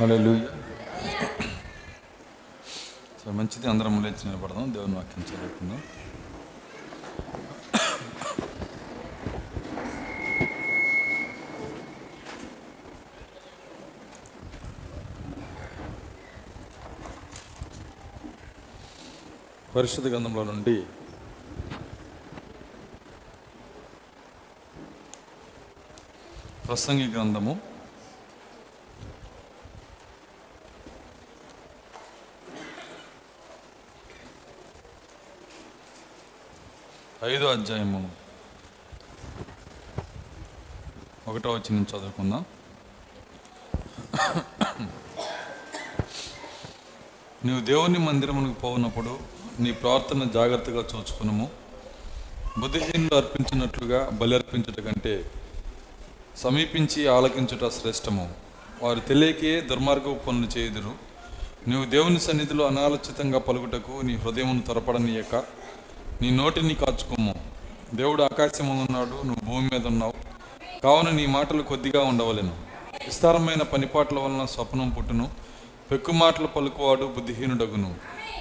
హల్లెలూయా. So మంచిది. అందరం లేచి నిలబడదాం. దేవుని వాక్యం చదువుకుందాం. పరిశుద్ధ గ్రంథంలో నుండి ప్రసంగి గ్రంథము. ఐదో అధ్యాయము. ఒకటో వచ్చి నుంచి చదువుకుందాం. నీవు దేవుని మందిరమునకు పోనప్పుడు నీ ప్రార్థన జాగ్రత్తగా చూచుకునము. బుద్ధిహీనులు అర్పించినట్లుగా బలి అర్పించుట కంటే సమీపించి ఆలకించుట శ్రేష్టము. వారు తెలియకే దుర్మార్గపు పనులు చేయుదురు. నీవు దేవుని సన్నిధిలో అనాలోచితంగా పలుకుటకు నీ హృదయమును త్వరపడనీయక నీ నోటిని కాచుకోము. దేవుడు ఆకాశంలో ఉన్నాడు నువ్వు భూమి మీద ఉన్నావు కావున నీ మాటలు కొద్దిగా ఉండవలెను. విస్తారమైన పనిపాట్ల వలన స్వప్నం పుట్టును. పెక్కు మాటలు పలుకువాడు బుద్ధిహీనుడగును.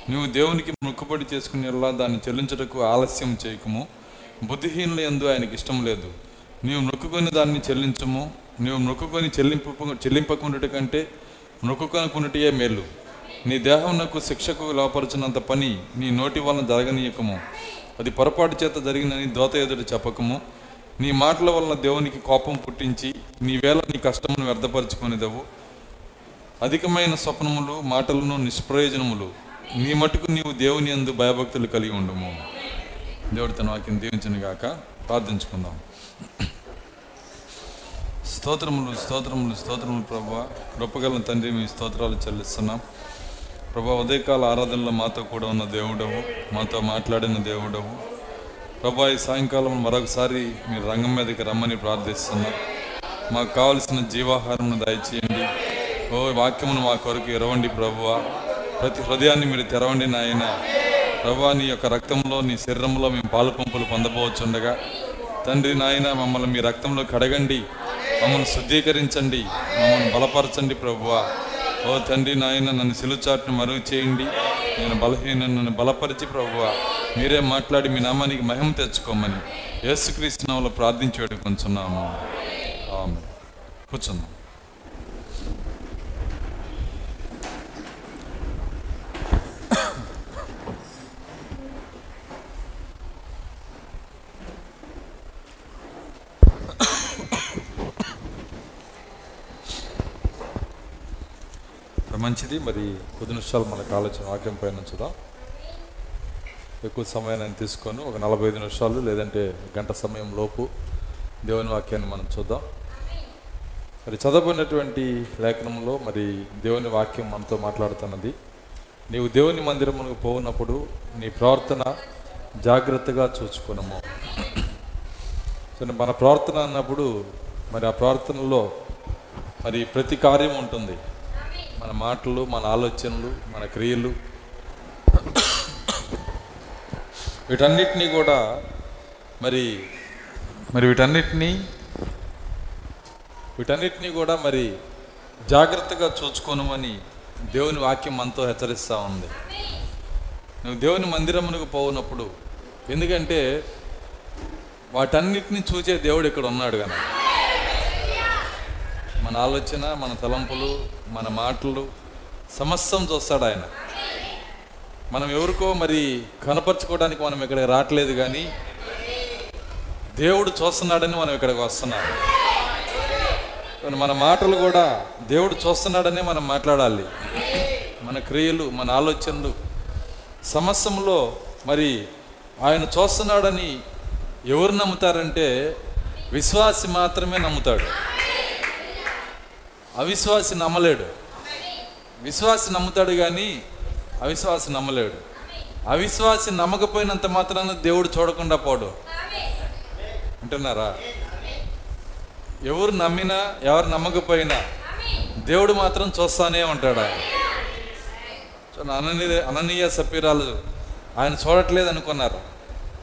నువ్వు దేవునికి మొక్కుబడి చేసుకునేలా దాన్ని చెల్లించటకు ఆలస్యం చేయకము. బుద్ధిహీనుల ఎందు ఆయనకి ఇష్టం లేదు. నీవు నొక్కుకొని దాన్ని చెల్లించము. నీవు నొక్కుకొని చెల్లింపు చెల్లింపకుండుట కంటే మొక్కుకొనుకున్నటియే మేలు. నీ దేహం నాకు శిక్షకు లోపరచినంత పని నీ నోటి వలన జరగనీయకము. అది పొరపాటు చేత జరిగిందని దోత ఎదుట చెప్పకము. నీ మాటల వలన దేవునికి కోపం పుట్టించి నీ వేళ నీ కష్టమును వ్యర్థపరచుకునేదవు. అధికమైన స్వప్నములు మాటలను నిష్ప్రయోజనములు. నీ మటుకు నీవు దేవుని యందు భయభక్తులు కలిగి ఉండము. దేవుడు తన వాక్యం దీవించను గాక. ప్రార్థించుకుందాం. స్తోత్రములు స్తోత్రములు స్తోత్రములు ప్రభు. కృపగల తండ్రి మీ స్తోత్రాలు చెల్లిస్తున్నాం. ప్రభా ఉదయకాల ఆరాధనలో మాతో కూడా ఉన్న దేవుడవు మాతో మాట్లాడిన దేవుడవు. ప్రభా ఈ సాయంకాలం మరొకసారి మీరు రంగం మీదకి రమ్మని ప్రార్థిస్తున్నాం. మాకు కావలసిన జీవాహారంను దయచేయండి. ఓ వాక్యమును మా కొరకు ఇరవండి ప్రభువా. ప్రతి హృదయాన్ని మీరు తెరవండి నాయన. ప్రభా నీ యొక్క రక్తంలో నీ శరీరంలో మేము పాలు పంపులు పొందబోచుండగా. తండ్రి నాయన మమ్మల్ని మీ రక్తంలో కడగండి మమ్మల్ని శుద్ధీకరించండి. మమ్మల్ని బలపరచండి ప్రభువా. ఓ తండ్రి నాయన నన్ను సిలుచాటును మరుగు చేయండి నేను బలహీన నన్ను బలపరిచి ప్రభువా మీరే మాట్లాడి మీ నామానికి మహిమ తెచ్చుకోమని యేసుక్రీస్తు నామములో ప్రార్థించి వేడుకొంచున్నాము. ఆమె కూర్చుందాం మంచిది. మరి కొద్ది నిమిషాలు మనకు ఆలోచన వాక్యం పైన ఉంచుదాం. ఎక్కువ సమయాన్ని తీసుకొని. ఒక నలభై ఐదు నిమిషాలు లేదంటే గంట సమయం లోపు దేవుని వాక్యాన్ని మనం చూద్దాం. మరి చదవబడినటువంటి లేఖనంలో మరి దేవుని వాక్యం మనతో మాట్లాడుతున్నది. నీవు దేవుని మందిరమునకు పోవునప్పుడు నీ ప్రార్థన జాగ్రత్తగా చూసుకున్నాము సో మన ప్రార్థన అన్నప్పుడు మరి ఆ ప్రార్థనలో మరి ప్రతి కార్యం ఉంటుంది. మన మాటలు మన ఆలోచనలు మన క్రియలు. వీటన్నిటినీ కూడా మరి మరి వీటన్నిటినీ వీటన్నిటినీ కూడా మరి జాగ్రత్తగా చూచుకోనమని దేవుని వాక్యం మనతో హెచ్చరిస్తూ ఉంది. నువ్వు దేవుని మందిరమునకు పోవునప్పుడు ఎందుకంటే వాటన్నిటిని చూసే దేవుడు ఇక్కడ ఉన్నాడు కనుక మన ఆలోచన మన తలంపులు మన మాటలు సమస్తం చూస్తాడు ఆయన. మనం ఎవరికో మరి కనపరచుకోవడానికి మనం ఇక్కడికి రావట్లేదు కానీ దేవుడు చూస్తున్నాడని మనం ఇక్కడికి వస్తున్నాం. మన మాటలు కూడా దేవుడు చూస్తున్నాడని మనం మాట్లాడాలి. మన క్రియలు మన ఆలోచనలు సమస్యంలో మరి ఆయన చూస్తున్నాడని ఎవరు నమ్ముతారంటే విశ్వాసి మాత్రమే నమ్ముతాడు. అవిశ్వాసి నమ్మలేడు. విశ్వాసి నమ్ముతాడు కానీ అవిశ్వాసి నమ్మలేడు. అవిశ్వాసి నమ్మకపోయినంత మాత్రాన దేవుడు చూడకుండా పోడు. అంటున్నారా ఎవరు నమ్మినా ఎవరు నమ్మకపోయినా దేవుడు మాత్రం చూస్తానే ఉంటాడు ఆయన. అననీయ అననీయ సపీరాలు ఆయన చూడట్లేదు అనుకున్నారు.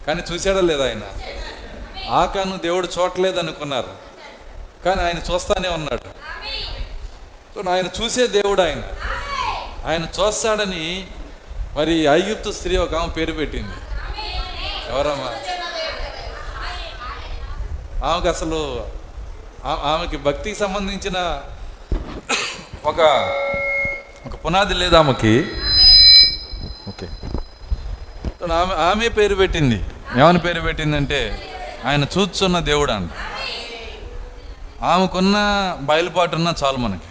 కానీ చూసాడా లేదా ఆయన. ఆకాను దేవుడు చూడట్లేదు అనుకున్నారు. కానీ ఆయన చూస్తానే ఉన్నాడు. ఆయన చూసే దేవుడు ఆయన. ఆయన చూస్తాడని మరి ఐగుప్తు స్త్రీ ఒక ఆమె పేరు పెట్టింది. ఎవరమ్మా? ఆమెకు అసలు ఆమెకి భక్తికి సంబంధించిన ఒక ఒక పునాది లేదు ఆమెకి. ఓకే. సో ఆమె ఆమె పేరు పెట్టింది. ఏమని పేరు పెట్టిందంటే ఆయన చూస్తున్న దేవుడు అంట. ఆమెకున్న బయలుపాటున్న చాలు మనకి.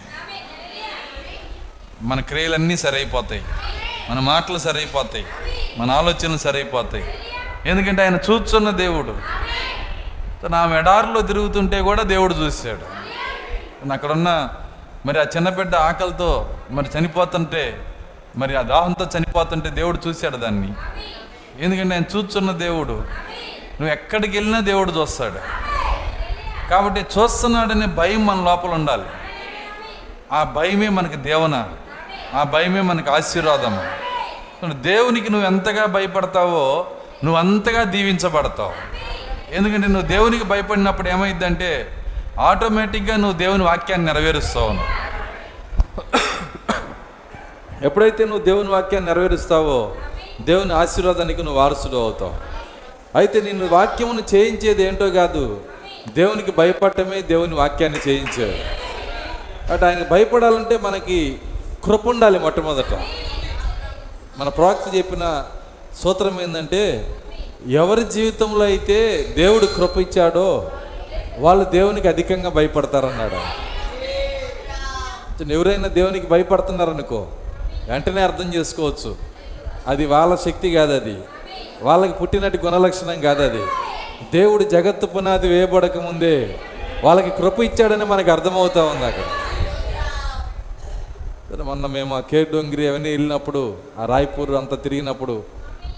మన క్రియలన్నీ సరైపోతాయి. మన మాటలు సరైపోతాయి. మన ఆలోచనలు సరైపోతాయి. ఎందుకంటే ఆయన చూస్తున్న దేవుడు. నా ఆమె తిరుగుతుంటే కూడా దేవుడు చూశాడు. అక్కడున్న మరి ఆ చిన్నబిడ్డ ఆకలితో మరి చనిపోతుంటే మరి ఆ దాహంతో చనిపోతుంటే దేవుడు చూశాడు దాన్ని. ఎందుకంటే ఆయన చూస్తున్న దేవుడు. నువ్వు ఎక్కడికి వెళ్ళినా దేవుడు చూస్తాడు. కాబట్టి చూస్తున్నాడనే భయం మన లోపల ఉండాలి. ఆ భయమే మనకి దేవన ఆ భయమే మనకు ఆశీర్వాదము. నువ్వు దేవునికి నువ్వు ఎంతగా భయపడతావో నువ్వు అంతగా దీవించబడతావు. ఎందుకంటే నువ్వు దేవునికి భయపడినప్పుడు ఏమైందంటే ఆటోమేటిక్గా నువ్వు దేవుని వాక్యాన్ని నెరవేరుస్తావు ఎప్పుడైతే నువ్వు దేవుని వాక్యాన్ని నెరవేరుస్తావో దేవుని ఆశీర్వాదానికి నువ్వు వారసుడు అవుతావు. అయితే నిన్ను వాక్యమును చేయించేది ఏంటో కాదు దేవునికి భయపడటమే దేవుని వాక్యాన్ని చేయించేది. అటు ఆయన భయపడాలంటే మనకి కృప ఉండాలి మొట్టమొదట. మన ప్రవక్త చెప్పిన సూత్రం ఏంటంటే ఎవరి జీవితంలో అయితే దేవుడు కృప ఇచ్చాడో వాళ్ళు దేవునికి అధికంగా భయపడతారన్నాడు. ఎవరైనా దేవునికి భయపడుతున్నారనుకో వెంటనే అర్థం చేసుకోవచ్చు. అది వాళ్ళ శక్తి కాదు అది. వాళ్ళకి పుట్టినట్టు గుణలక్షణం కాదు అది. దేవుడు జగత్తు పునాది వేయబడక ముందే వాళ్ళకి కృప ఇచ్చాడని మనకు అర్థమవుతా ఉంది అక్కడ. సరే మొన్న మేము ఆ కేర్ డొంగిరి అవన్నీ వెళ్ళినప్పుడు ఆ రాయ్పూర్ అంతా తిరిగినప్పుడు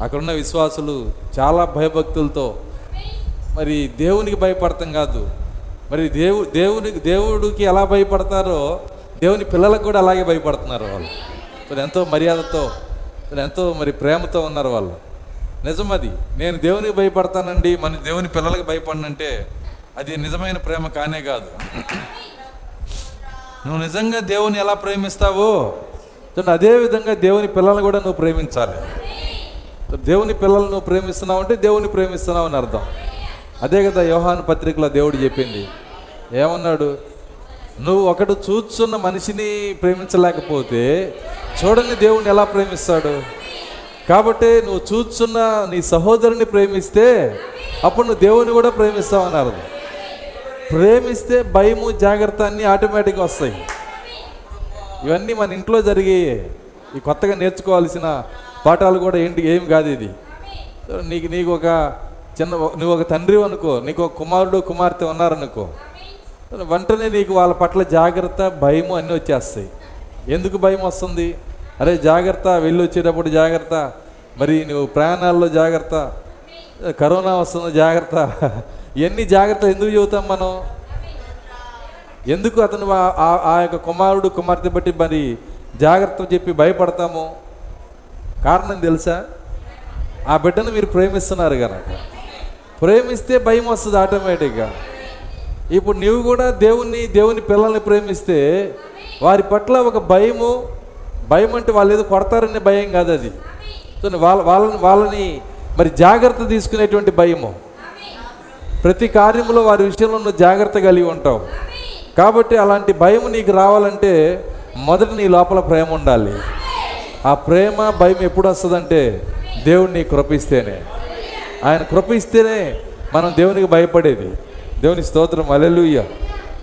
అక్కడున్న విశ్వాసులు చాలా భయభక్తులతో మరి దేవునికి భయపడతాం కాదు. మరి దేవు దేవునికి దేవుడికి ఎలా భయపడతారో దేవుని పిల్లలకు కూడా అలాగే భయపడుతున్నారు వాళ్ళు. మరి ఎంతో మర్యాదతో మరి ఎంతో మరి ప్రేమతో ఉన్నారు వాళ్ళు. నిజం అది. నేను దేవునికి భయపడతానండి మన దేవుని పిల్లలకు భయపడనంటే అది నిజమైన ప్రేమ కానే కాదు. నువ్వు నిజంగా దేవుని ఎలా ప్రేమిస్తావో? అదే విధంగా దేవుని పిల్లల్ని కూడా నువ్వు ప్రేమించాలి. దేవుని పిల్లల్ని నువ్వు ప్రేమిస్తున్నావు అంటే దేవుని ప్రేమిస్తున్నావు అని అర్థం. అదే కదా యోహాన్ పత్రికలో దేవుడు చెప్పింది. ఏమన్నాడు? నువ్వు ఒకడు చూస్తున్న మనిషిని ప్రేమించలేకపోతే చూడని దేవుణ్ణి ఎలా ప్రేమిస్తాడు? కాబట్టి నువ్వు చూస్తున్న నీ సహోదరుని ప్రేమిస్తే అప్పుడు నువ్వు దేవుని కూడా ప్రేమిస్తావు అని అర్థం. ప్రేమిస్తే భయము జాగ్రత్త అన్నీ ఆటోమేటిక్గా వస్తాయి. ఇవన్నీ మన ఇంట్లో జరిగే ఈ కొత్తగా నేర్చుకోవాల్సిన పాఠాలు కూడా ఏంటి ఏం కాదు ఇది. నీకు నీకు ఒక చిన్న నువ్వు ఒక తండ్రి అనుకో నీకు ఒక కుమారుడు కుమార్తె ఉన్నారనుకో వెంటనే నీకు వాళ్ళ పట్ల జాగ్రత్త భయము అన్నీ వచ్చేస్తాయి. ఎందుకు భయం వస్తుంది? అరే జాగ్రత్త వెళ్ళి వచ్చేటప్పుడు జాగ్రత్త మరి నువ్వు ప్రయాణాల్లో జాగ్రత్త కరోనా వస్తుంది జాగ్రత్త. ఇవన్నీ జాగ్రత్తలు ఎందుకు చెబుతాం మనం? ఎందుకు అతను ఆ- ఆ- యొక్క కుమారుడు కుమార్తె బట్టి మరి జాగ్రత్త చెప్పి భయపడతాము? కారణం తెలుసా? ఆ బిడ్డను మీరు ప్రేమిస్తున్నారు కనుక. ప్రేమిస్తే భయం వస్తుంది ఆటోమేటిక్గా ఇప్పుడు నీవు కూడా దేవుణ్ణి దేవుని పిల్లల్ని ప్రేమిస్తే వారి పట్ల ఒక భయము భయం అంటే వాళ్ళు ఏదో కొడతారనే భయం కాదు అది. వాళ్ళ వాళ్ళని వాళ్ళని మరి జాగ్రత్త తీసుకునేటువంటి భయము. ప్రతి కార్యంలో వారి విషయంలో నువ్వు జాగ్రత్త కలిగి ఉంటావు. కాబట్టి అలాంటి భయం నీకు రావాలంటే మొదట నీ లోపల ప్రేమ ఉండాలి. ఆ ప్రేమ భయం ఎప్పుడు వస్తుందంటే దేవుడు నీ కృపిస్తేనే. ఆయన కృపిస్తేనే మనం దేవునికి భయపడేది. దేవుని స్తోత్రం అలెలుయ్య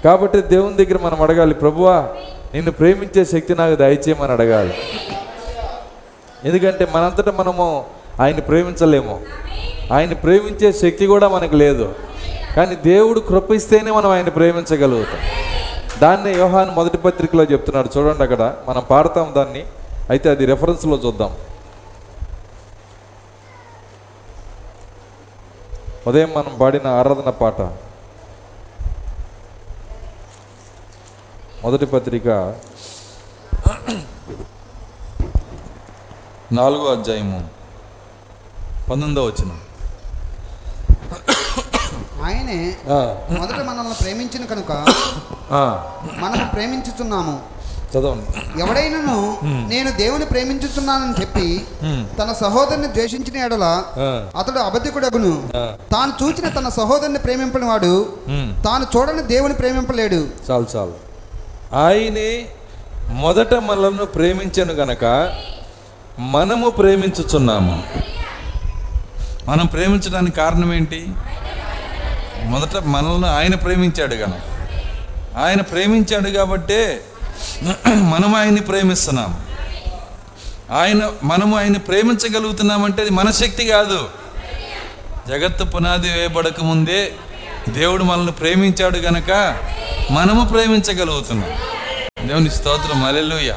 కాబట్టి దేవుని దగ్గర మనం అడగాలి ప్రభువా నిన్ను ప్రేమించే శక్తి నాకు దయచేయమని అడగాలి. ఎందుకంటే మనంతటా మనము ఆయన ప్రేమించలేము. ఆయన ప్రేమించే శక్తి కూడా మనకు లేదు. కానీ దేవుడు కృపిస్తేనే మనం ఆయన ప్రేమించగలుగుతాం. దాన్ని యోహాన్ మొదటి పత్రికలో చెప్తున్నాడు. చూడండి అక్కడ మనం పాడతాం దాన్ని. అయితే అది రెఫరెన్స్లో చూద్దాం. ఉదయం మనం పాడిన ఆరాధన పాట. మొదటి పత్రిక నాలుగో అధ్యాయము పంతొమ్మిదో వచ్చిన ఆయనే మొదట మనల్ని ప్రేమించిన కనుక ప్రేమించుచున్నాము. చదవండి. ఎవడైనను నేను దేవుని ప్రేమించుచున్నానని చెప్పి తన సహోదరుని ద్వేషించిన ఎడల అతడు అబద్ధికుడగును. తాను చూచిన తన సహోదరుని ప్రేమింపని వాడు. తాను చూడని దేవుని ప్రేమింపలేడు. చాలు చాలు. ఆయనే మొదట మనల్ని ప్రేమించను గనక మనము ప్రేమించుచున్నాము. మనం ప్రేమించడానికి కారణం ఏంటి? మొదట మనల్ని ఆయన ప్రేమించాడు కనుక ఆయన ప్రేమించాడు కాబట్టే మనం ఆయన్ని ప్రేమిస్తున్నాం ఆయన మనము ఆయన్ని ప్రేమించగలుగుతున్నామంటే అది మన శక్తి కాదు. జగత్తు పునాది వేయబడక ముందే దేవుడు మనల్ని ప్రేమించాడు గనక మనము ప్రేమించగలుగుతున్నాం. దేవుని స్తోత్రం అలెలుయ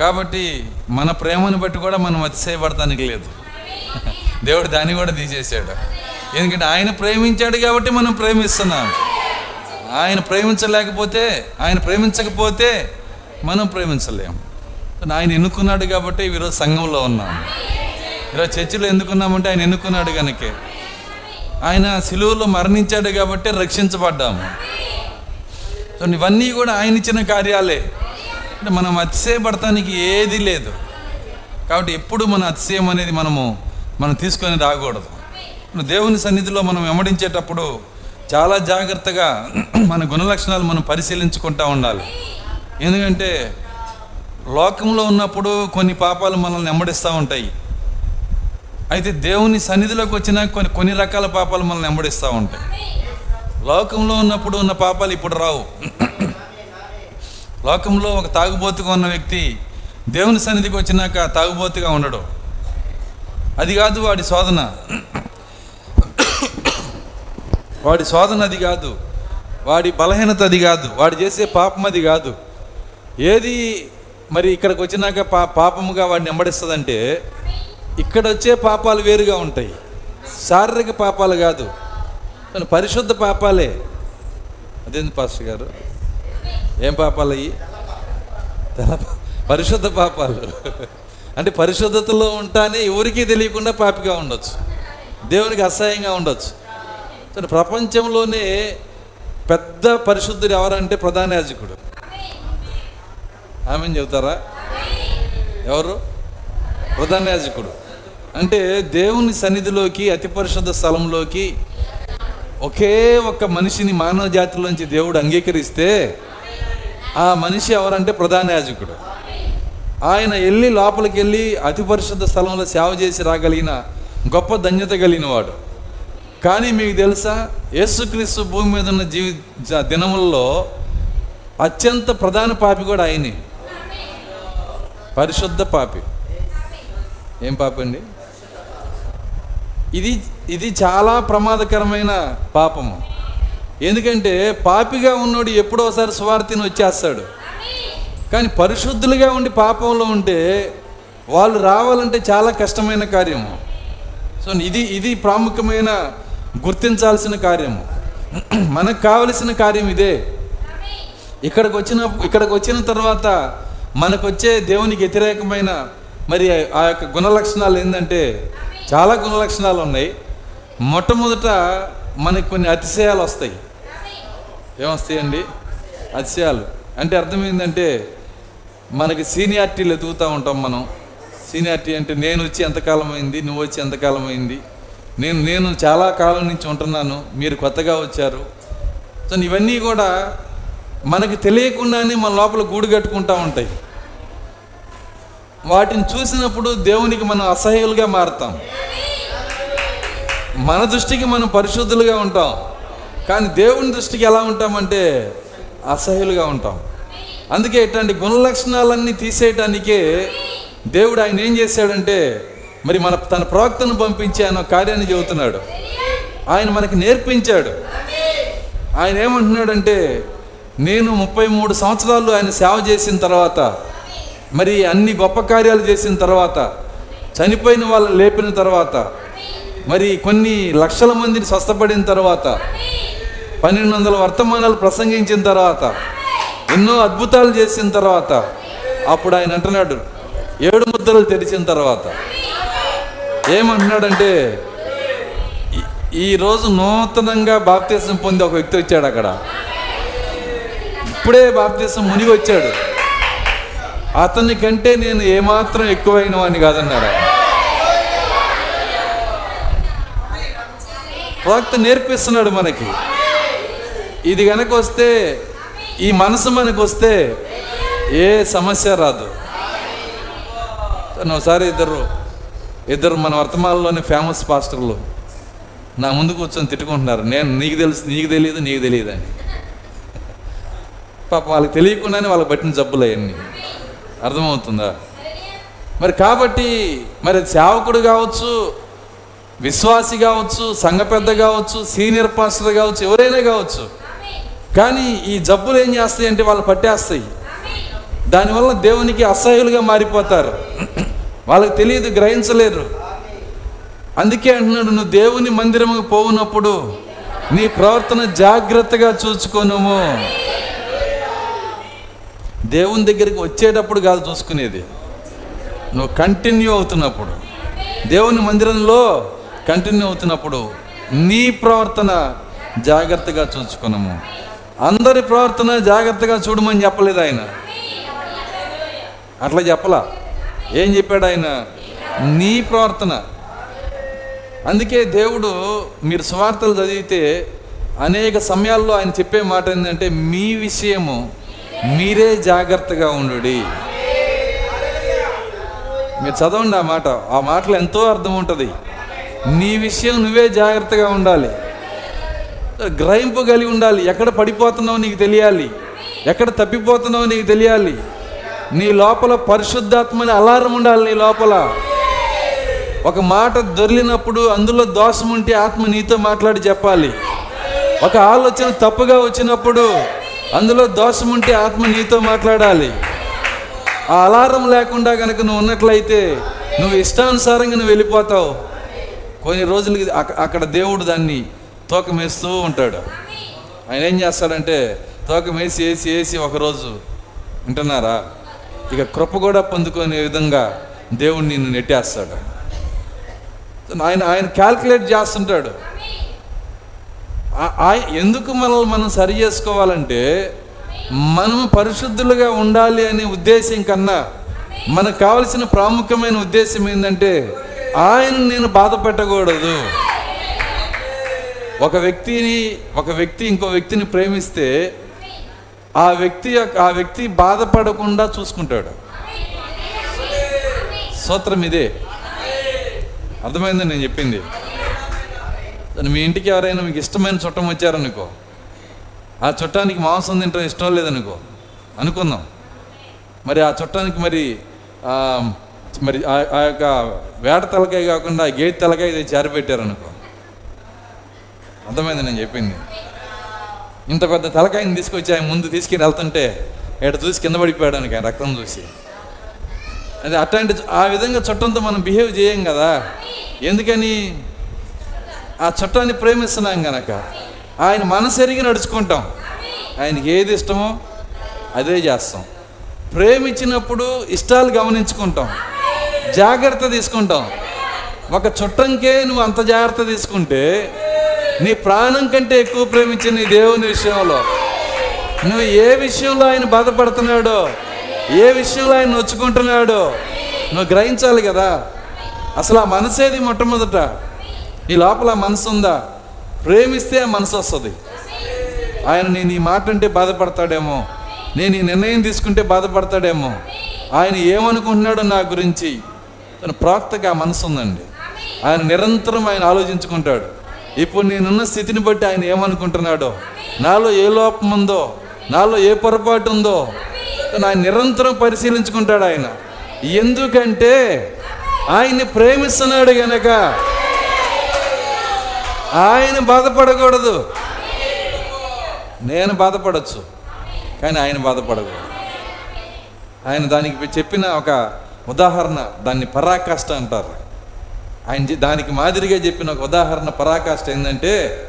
కాబట్టి మన ప్రేమను బట్టి కూడా మనం అతిశయపడటానికి లేదు. దేవుడు దాన్ని కూడా తీసేశాడు. ఎందుకంటే ఆయన ప్రేమించాడు కాబట్టి మనం ప్రేమిస్తున్నాం. ఆయన ప్రేమించలేకపోతే ఆయన ప్రేమించకపోతే మనం ప్రేమించలేము. ఆయన ఎన్నుకున్నాడు కాబట్టి ఈరోజు సంఘంలో ఉన్నాం. ఈరోజు చర్చిలో ఎందుకున్నామంటే ఆయన ఎన్నుకున్నాడు కనుకే ఆయన సిలువలో మరణించాడు కాబట్టి రక్షించబడ్డాము. సో ఇవన్నీ కూడా ఆయన ఇచ్చిన కార్యాలే. అంటే మనం అతిశయపడటానికి ఏది లేదు. కాబట్టి ఎప్పుడు మన అతిశయం అనేది మనము మనం తీసుకొని రాకూడదు. దేవుని సన్నిధిలో మనం వెంబడించేటప్పుడు చాలా జాగ్రత్తగా మన గుణలక్షణాలు మనం పరిశీలించుకుంటూ ఉండాలి. ఎందుకంటే లోకంలో ఉన్నప్పుడు కొన్ని పాపాలు మనల్ని వెంబడిస్తూ ఉంటాయి. అయితే దేవుని సన్నిధిలోకి వచ్చినా కొన్ని కొన్ని రకాల పాపాలు మనల్ని వెంబడిస్తూ ఉంటాయి. లోకంలో ఉన్నప్పుడు ఉన్న పాపాలు ఇప్పుడు రావు. లోకంలో ఒక తాగుబోతుగా ఉన్న వ్యక్తి దేవుని సన్నిధికి వచ్చినాక తాగుబోతుగా ఉండడు. అది కాదు వాడి శోధన. వాడి శోధన అది కాదు వాడి బలహీనత అది కాదు వాడు చేసే పాపం అది కాదు. ఏది మరి ఇక్కడికి వచ్చినాక పా పాపముగా వాడిని వెంబడిస్తుందంటే ఇక్కడ వచ్చే పాపాలు వేరుగా ఉంటాయి. శారీరక పాపాలు కాదు పరిశుద్ధ పాపాలే. అదేంది పాస్టర్ గారు? ఏం పాపాలు అయ్యి పరిశుద్ధ పాపాలు. అంటే పరిశుద్ధతలో ఉంటానే ఎవరికీ తెలియకుండా పాపిగా ఉండొచ్చు. దేవునికి అసహ్యంగా ఉండొచ్చు. ప్రపంచంలోనే పెద్ద పరిశుద్ధుడు ఎవరంటే ప్రధాన యాజకుడు? ఆమె చెబుతారా? ఎవరు? ప్రధాన యాజకుడు. అంటే దేవుని సన్నిధిలోకి అతి పరిశుద్ధ స్థలంలోకి ఒకే ఒక్క మనిషిని మానవ జాతిలోంచి దేవుడు అంగీకరిస్తే ఆ మనిషి ఎవరంటే ప్రధాన యాజకుడు. ఆయన వెళ్ళి లోపలికి వెళ్ళి అతి పరిశుద్ధ స్థలంలో సేవ చేసి రాగలిగిన గొప్ప ధన్యత కలిగిన వాడు కానీ మీకు తెలుసా? యేసుక్రీస్తు భూమి మీద ఉన్న జీవి దినముల్లో అత్యంత ప్రధాన పాపి కూడా ఆయనే. పరిశుద్ధ పాపి. ఏం పాపి అండి ఇది ఇది చాలా ప్రమాదకరమైన పాపము. ఎందుకంటే పాపిగా ఉన్నోడు ఎప్పుడో ఒకసారి వచ్చేస్తాడు. కానీ పరిశుద్ధులుగా ఉండి పాపంలో ఉంటే వాళ్ళు రావాలంటే చాలా కష్టమైన కార్యము. సో ఇది ఇది ప్రాముఖ్యమైన గుర్తించాల్సిన కార్యము. మనకు కావలసిన కార్యం ఇదే. ఇక్కడికి వచ్చిన ఇక్కడికి వచ్చిన తర్వాత మనకు వచ్చే దేవునికి వ్యతిరేకమైన మరి ఆ యొక్క గుణలక్షణాలు ఏంటంటే చాలా గుణలక్షణాలు ఉన్నాయి. మొట్టమొదట మనకి కొన్ని అతిశయాలు వస్తాయి. ఏమొస్తాయండి? అతిశయాలు. అంటే అర్థమైందంటే మనకి సీనియారిటీలు ఎదుగుతూ ఉంటాం మనం. సీనియారిటీ అంటే నేను వచ్చి ఎంతకాలం అయింది నువ్వు వచ్చి ఎంతకాలం అయింది. నేను నేను చాలా కాలం నుంచి ఉంటున్నాను మీరు కొత్తగా వచ్చారు. సో ఇవన్నీ కూడా మనకు తెలియకుండానే మన లోపల గూడు కట్టుకుంటూ ఉంటాయి. వాటిని చూసినప్పుడు దేవునికి మనం అసహ్యులుగా మారుతాం. మన దృష్టికి మనం పరిశుద్ధులుగా ఉంటాం. కానీ దేవుని దృష్టికి ఎలా ఉంటామంటే అసహ్యులుగా ఉంటాం. అందుకే ఇట్లాంటి గుణలక్షణాలన్నీ తీసేయటానికే దేవుడు ఆయన ఏం చేశాడంటే మరి మన తన ప్రవక్తను పంపించి ఆయన కార్యాన్ని చెబుతున్నాడు. ఆయన మనకి నేర్పించాడు. ఆయన ఏమంటున్నాడంటే నేను ముప్పై మూడు సంవత్సరాలు ఆయన సేవ చేసిన తర్వాత మరి అన్ని గొప్ప కార్యాలు చేసిన తర్వాత చనిపోయిన వాళ్ళు లేపిన తర్వాత మరి కొన్ని లక్షల మందిని స్వస్థపడిన తర్వాత పన్నెండు వందల వర్తమానాలు ప్రసంగించిన తర్వాత ఎన్నో అద్భుతాలు చేసిన తర్వాత అప్పుడు ఆయన అంటున్నాడు ఏడు ముద్దలు తెరిచిన తర్వాత ఏమంటున్నాడంటే "ఈ- రోజు నూతనంగా బాప్తీసం పొంది ఒక వ్యక్తి వచ్చాడు అక్కడ. ఇప్పుడే బాప్తీసం మునిగి వచ్చాడు. అతని కంటే నేను ఏమాత్రం ఎక్కువైన వాడిని కాదన్నాడు ప్రవక్త నేర్పిస్తున్నాడు మనకి. ఇది కనుక వస్తే ఈ మనసు మనకు వస్తే ఏ సమస్య రాదు. ఒకసారి ఇద్దరు ఇద్దరు మన వర్తమానంలోని ఫేమస్ పాస్టర్లు నా ముందు కూర్చొని తిట్టుకుంటున్నారు. నేను నీకు తెలుసు నీకు తెలియదు నీకు తెలియదు అని. పాప వాళ్ళకి తెలియకుండానే వాళ్ళకి పట్టిన జబ్బులు అవన్నీ. అర్థమవుతుందా? మరి కాబట్టి మరి సేవకుడు కావచ్చు విశ్వాసి కావచ్చు సంఘ పెద్ద కావచ్చు సీనియర్ పాస్టర్ కావచ్చు ఎవరైనా కావచ్చు. కానీ ఈ జబ్బులు ఏం చేస్తాయి అంటే వాళ్ళు పట్టేస్తాయి. దానివల్ల దేవునికి అసహ్యులుగా మారిపోతారు. వాళ్ళకి తెలియదు గ్రహించలేరు అందుకే అంటున్నాడు నువ్వు దేవుని మందిరముకు పోవునప్పుడు నీ ప్రవర్తన జాగ్రత్తగా చూసుకోనుము దేవుని దగ్గరికి వచ్చేటప్పుడు కాదు చూసుకునేది. నువ్వు కంటిన్యూ అవుతున్నప్పుడు. దేవుని మందిరంలో కంటిన్యూ అవుతున్నప్పుడు నీ ప్రవర్తన జాగ్రత్తగా చూసుకున్నాము అందరి ప్రవర్తన జాగ్రత్తగా చూడమని చెప్పలేదు ఆయన. అట్లా చెప్పలా? ఏం చెప్పాడు ఆయన? నీ ప్రార్థన. అందుకే దేవుడు మీరు సువార్తలు చదివితే అనేక సమయాల్లో ఆయన చెప్పే మాట ఏంటంటే మీ విషయము మీరే జాగ్రత్తగా ఉండు మీరు చదవండి ఆ మాట. ఆ మాటలో ఎంతో అర్థం ఉంటుంది. నీ విషయం నువ్వే జాగ్రత్తగా ఉండాలి. గ్రహింపు కలిగి ఉండాలి. ఎక్కడ పడిపోతున్నావు నీకు తెలియాలి. ఎక్కడ తప్పిపోతున్నావు నీకు తెలియాలి. నీ లోపల పరిశుద్ధాత్మని అలారం ఉండాలి నీ లోపల. ఒక మాట దొరికినప్పుడు అందులో దోషం ఉంటే ఆత్మ నీతో మాట్లాడి చెప్పాలి. ఒక ఆలోచన తప్పుగా వచ్చినప్పుడు అందులో దోషం ఉంటే ఆత్మ నీతో మాట్లాడాలి. ఆ అలారం లేకుండా కనుక నువ్వు ఉన్నట్లయితే నువ్వు ఇష్టానుసారంగా నువ్వు వెళ్ళిపోతావు. కొన్ని రోజులకి అక్కడ దేవుడు దాన్ని తోకమేస్తూ ఉంటాడు. ఆయన ఏం చేస్తాడంటే తోకమేసి వేసి వేసి వేసి ఒకరోజు వింటున్నారా? ఇక కృప కూడా పొందుకునే విధంగా దేవుడు నిన్ను నెట్టేస్తాడు. ఆయన ఆయన క్యాల్కులేట్ చేస్తుంటాడు. ఆయ- ఎందుకు మనల్ని మనం సరి చేసుకోవాలంటే మనం పరిశుద్ధులుగా ఉండాలి అనే ఉద్దేశం కన్నా మనకు కావలసిన ప్రాముఖ్యమైన ఉద్దేశం ఏంటంటే ఆయన నేను బాధ పెట్టకూడదు. ఒక వ్యక్తిని ఒక వ్యక్తి ఇంకో వ్యక్తిని ప్రేమిస్తే ఆ వ్యక్తి యొక్క ఆ వ్యక్తి బాధపడకుండా చూసుకుంటాడు. సూత్రం ఇదే. అర్థమైంది నేను చెప్పింది. మీ ఇంటికి ఎవరైనా మీకు ఇష్టమైన చుట్టం వచ్చారనుకో ఆ చుట్టానికి మాంసం తింటాం ఇష్టం లేదనుకో అనుకుందాం. మరి ఆ చుట్టానికి మరి మరి ఆ- ఆ యొక్క వేట తలకాయ కాకుండా గేట్ తలకాయ ఇది అర్థమైంది నేను చెప్పింది. ఇంత పెద్ద తలకాయని తీసుకొచ్చి ఆయన ముందు తీసుకుని వెళ్తుంటే ఎక్కడ చూసి కింద పడిపోయాడు ఆయన రక్తం చూసి. అది అట్లాంటి ఆ విధంగా చుట్టంతో మనం బిహేవ్ చేయం కదా. ఎందుకని? ఆ చుట్టాన్ని ప్రేమిస్తున్నాం కనుక ఆయన మనసు నడుచుకుంటాం. ఆయనకి ఏది ఇష్టమో అదే చేస్తాం. ప్రేమించినప్పుడు ఇష్టాలు గమనించుకుంటాం. జాగ్రత్త తీసుకుంటాం. ఒక చుట్టంకే నువ్వు అంత జాగ్రత్త తీసుకుంటే నీ ప్రాణం కంటే ఎక్కువ ప్రేమించిన నీ దేవుని విషయంలో నువ్వు ఏ విషయంలో ఆయన బాధపడుతున్నాడో ఏ విషయంలో ఆయన నొచ్చుకుంటున్నాడో నువ్వు గ్రహించాలి కదా. అసలు ఆ మనసేది మొట్టమొదట? నీ లోపల మనసు ఉందా? ప్రేమిస్తే ఆ మనసు వస్తుంది. ఆయన నేను ఈ మాట అంటే బాధపడతాడేమో నేను ఈ నిర్ణయం తీసుకుంటే బాధపడతాడేమో ఆయన ఏమనుకుంటున్నాడో నా గురించి తన ప్రాక్తగా ఆ మనసు ఉందండి. ఆయన నిరంతరం ఆయన ఆలోచించుకుంటాడు. ఇప్పుడు నేనున్న స్థితిని బట్టి ఆయన ఏమనుకుంటున్నాడో? నాలో ఏ లోపం ఉందో? నాలో ఏ పొరపాటు ఉందో? ఆయన నిరంతరం పరిశీలించుకుంటాడు ఆయన. ఎందుకంటే ఆయన్ని ప్రేమిస్తున్నాడు గనక ఆయన బాధపడకూడదు. నేను బాధపడచ్చు కానీ ఆయన బాధపడకూడదు. ఆయన దానికి చెప్పిన ఒక ఉదాహరణ దాన్ని పరాకాష్ట అంటారు. ఆయన దానికి మాదిరిగా చెప్పిన ఒక ఉదాహరణ పరాకాష్ట ఏంటంటే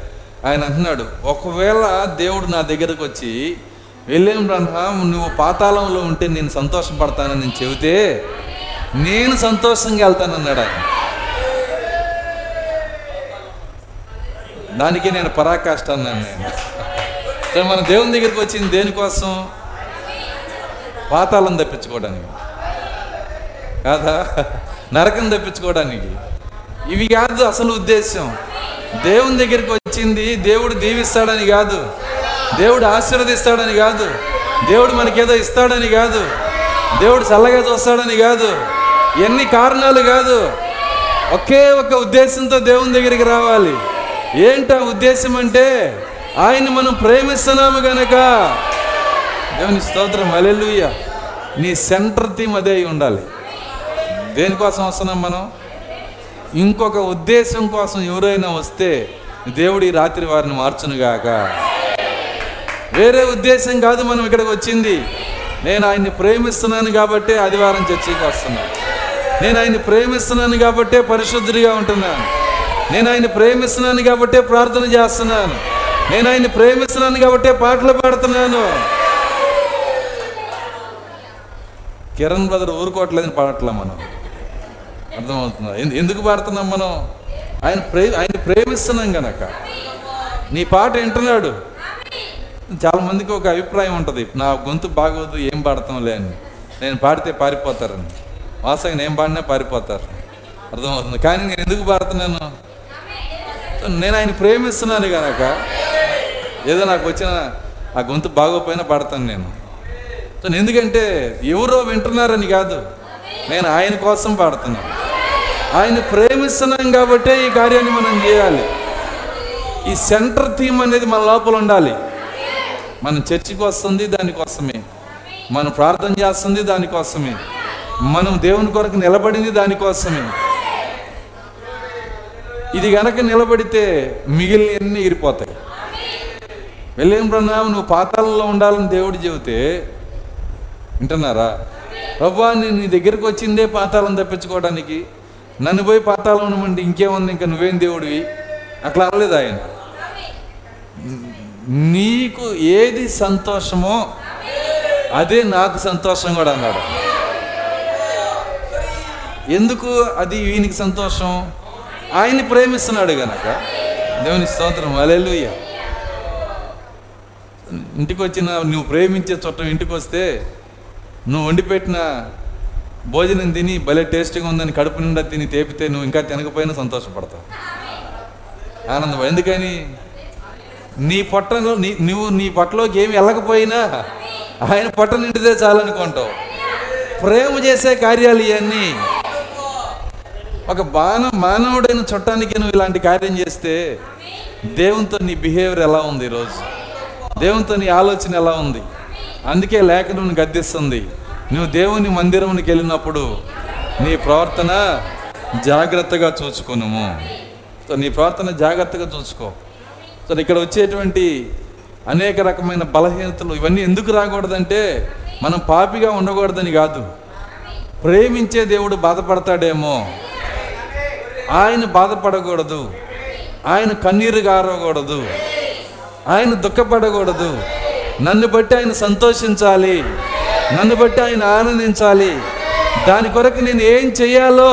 ఆయన అంటున్నాడు ఒకవేళ దేవుడు నా దగ్గరకు వచ్చి వెళ్ళేం బ్రహ్మ నువ్వు పాతాళంలో ఉంటే నేను సంతోషపడతానని నేను చెబితే నేను సంతోషంగా వెళ్తానన్నాడు ఆయన. దానికి నేను పరాకాష్ట అన్నాను నేను. సరే మన దేవుని దగ్గరికి వచ్చింది దేనికోసం? పాతాళం తప్పించుకోవడానికి. కాదా? నరకం తప్పించుకోవడానికి. ఇవి కాదు అసలు ఉద్దేశం దేవుని దగ్గరికి వచ్చింది దేవుడు దీవిస్తాడని కాదు. దేవుడు ఆశీర్వదిస్తాడని కాదు. దేవుడు మనకేదో ఇస్తాడని కాదు. దేవుడు చల్లగా చూస్తాడని కాదు. ఎన్ని కారణాలు కాదు. ఒకే ఒక ఉద్దేశంతో దేవుని దగ్గరికి రావాలి. ఏంటా ఉద్దేశం అంటే ఆయన మనం ప్రేమిస్తున్నాము గనక. దేవుని స్తోత్రం అలెలుయ్య నీ సెంటర్ థీమ్ అదే ఉండాలి. దేనికోసం వస్తున్నాం మనం? ఇంకొక ఉద్దేశం కోసం ఎవరైనా వస్తే దేవుడు ఈ రాత్రి వారిని మార్చునుగాక వేరే ఉద్దేశం కాదు మనం ఇక్కడికి వచ్చింది. నేను ఆయన్ని ప్రేమిస్తున్నాను కాబట్టే ఆదివారం చర్చికి వస్తున్నాను నేను ఆయన్ని ప్రేమిస్తున్నాను కాబట్టే పరిశుద్ధుడిగా ఉంటున్నాను. నేను ఆయన్ని ప్రేమిస్తున్నాను కాబట్టే ప్రార్థన చేస్తున్నాను. నేను ఆయన్ని ప్రేమిస్తున్నాను కాబట్టే పాటలు పాడుతున్నాను. కిరణ్ బ్రదర్ ఊరుకోవట్లేదని పాడట్లే మనం. అర్థమవుతుందా? ఎందు- ఎందుకు పాడుతున్నాం మనం? ఆయన ప్రే ఆయన ప్రేమిస్తున్నాం గనక. నీ పాట వింటున్నాడు. చాలామందికి ఒక అభిప్రాయం ఉంటుంది. నా గొంతు బాగోదు ఏం పాడతాంలే అని. నేను పాడితే పారిపోతారని. వాసంగా నేను పాడినా పారిపోతారు. అర్థమవుతుంది? కానీ నేను ఎందుకు పాడుతున్నాను? నేను ఆయన ప్రేమిస్తున్నాను కనుక ఏదో నాకు వచ్చిన ఆ గొంతు బాగోపోయినా పాడతాను నేను. ఎందుకంటే ఎవరో వింటున్నారని కాదు. నేను ఆయన కోసం పాడుతున్నాను. ఆయన ప్రేమిస్తున్నాం కాబట్టే ఈ కార్యాన్ని మనం చేయాలి. ఈ సెంటర్ థీమ్ అనేది మన లోపల ఉండాలి. మనం చర్చికి వస్తుంది దానికోసమే మనం ప్రార్థన చేస్తుంది దానికోసమే మనం దేవుని కొరకు నిలబడింది దానికోసమే ఇది కనుక నిలబడితే మిగిలినవన్నీ ఎగిరిపోతాయి వెళ్ళేం బ్రహ్మ నువ్వు పాతాలలో ఉండాలని దేవుడు చెబితే వింటున్నారా? ప్రభా నేను నీ దగ్గరికి వచ్చిందే పాతాలను తప్పించుకోవడానికి. నన్ను పోయి పాతాళం ఉండమంటే ఇంకేముంది? ఇంకా నువ్వేం దేవుడివి? అట్లా అనలేదు ఆయన. నీకు ఏది సంతోషమో అదే నాకు సంతోషం కూడా అన్నాడు. ఎందుకు అది వీనికి సంతోషం? ఆయన్ని ప్రేమిస్తున్నాడు గనక. దేవుని స్తోత్రం. అలెలుయ్య ఇంటికి వచ్చిన నువ్వు ప్రేమించే చుట్టం ఇంటికి వస్తే నువ్వు వండి పెట్టిన భోజనం తిని భలే టేస్టీగా ఉందని కడుపు నిండా తిని తేపితే నువ్వు ఇంకా తినకపోయినా సంతోషపడతావు. ఆనందం. ఎందుకని? నీ పొట్టలో నీ నువ్వు నీ పొట్టలోకి ఏమి వెళ్ళకపోయినా ఆయన పొట్ట నిండితే చాలనుకుంటావు. ప్రేమ చేసే కార్యాలు ఇవన్నీ. ఒక బాణ మానవుడైన చుట్టానికి నువ్వు ఇలాంటి కార్యం చేస్తే దేవునితో నీ బిహేవియర్ ఎలా ఉంది ఈరోజు? దేవునితో నీ ఆలోచన ఎలా ఉంది? అందుకే లేఖను గద్దిస్తుంది. నువ్వు దేవుని మందిరంకి వెళ్ళినప్పుడు నీ ప్రవర్తన జాగ్రత్తగా చూసుకునుము సో నీ ప్రవర్తన జాగ్రత్తగా చూసుకో సో ఇక్కడ వచ్చేటువంటి అనేక రకమైన బలహీనతలు ఇవన్నీ ఎందుకు రాకూడదంటే మనం పాపిగా ఉండకూడదని కాదు. ప్రేమించే దేవుడు బాధపడతాడేమో. ఆయన బాధపడకూడదు. ఆయన కన్నీరు గారకూడదు. ఆయన దుఃఖపడకూడదు. నన్ను బట్టి ఆయన సంతోషించాలి. నన్ను బట్టి ఆయన ఆనందించాలి. దాని కొరకు నేను ఏం చేయాలో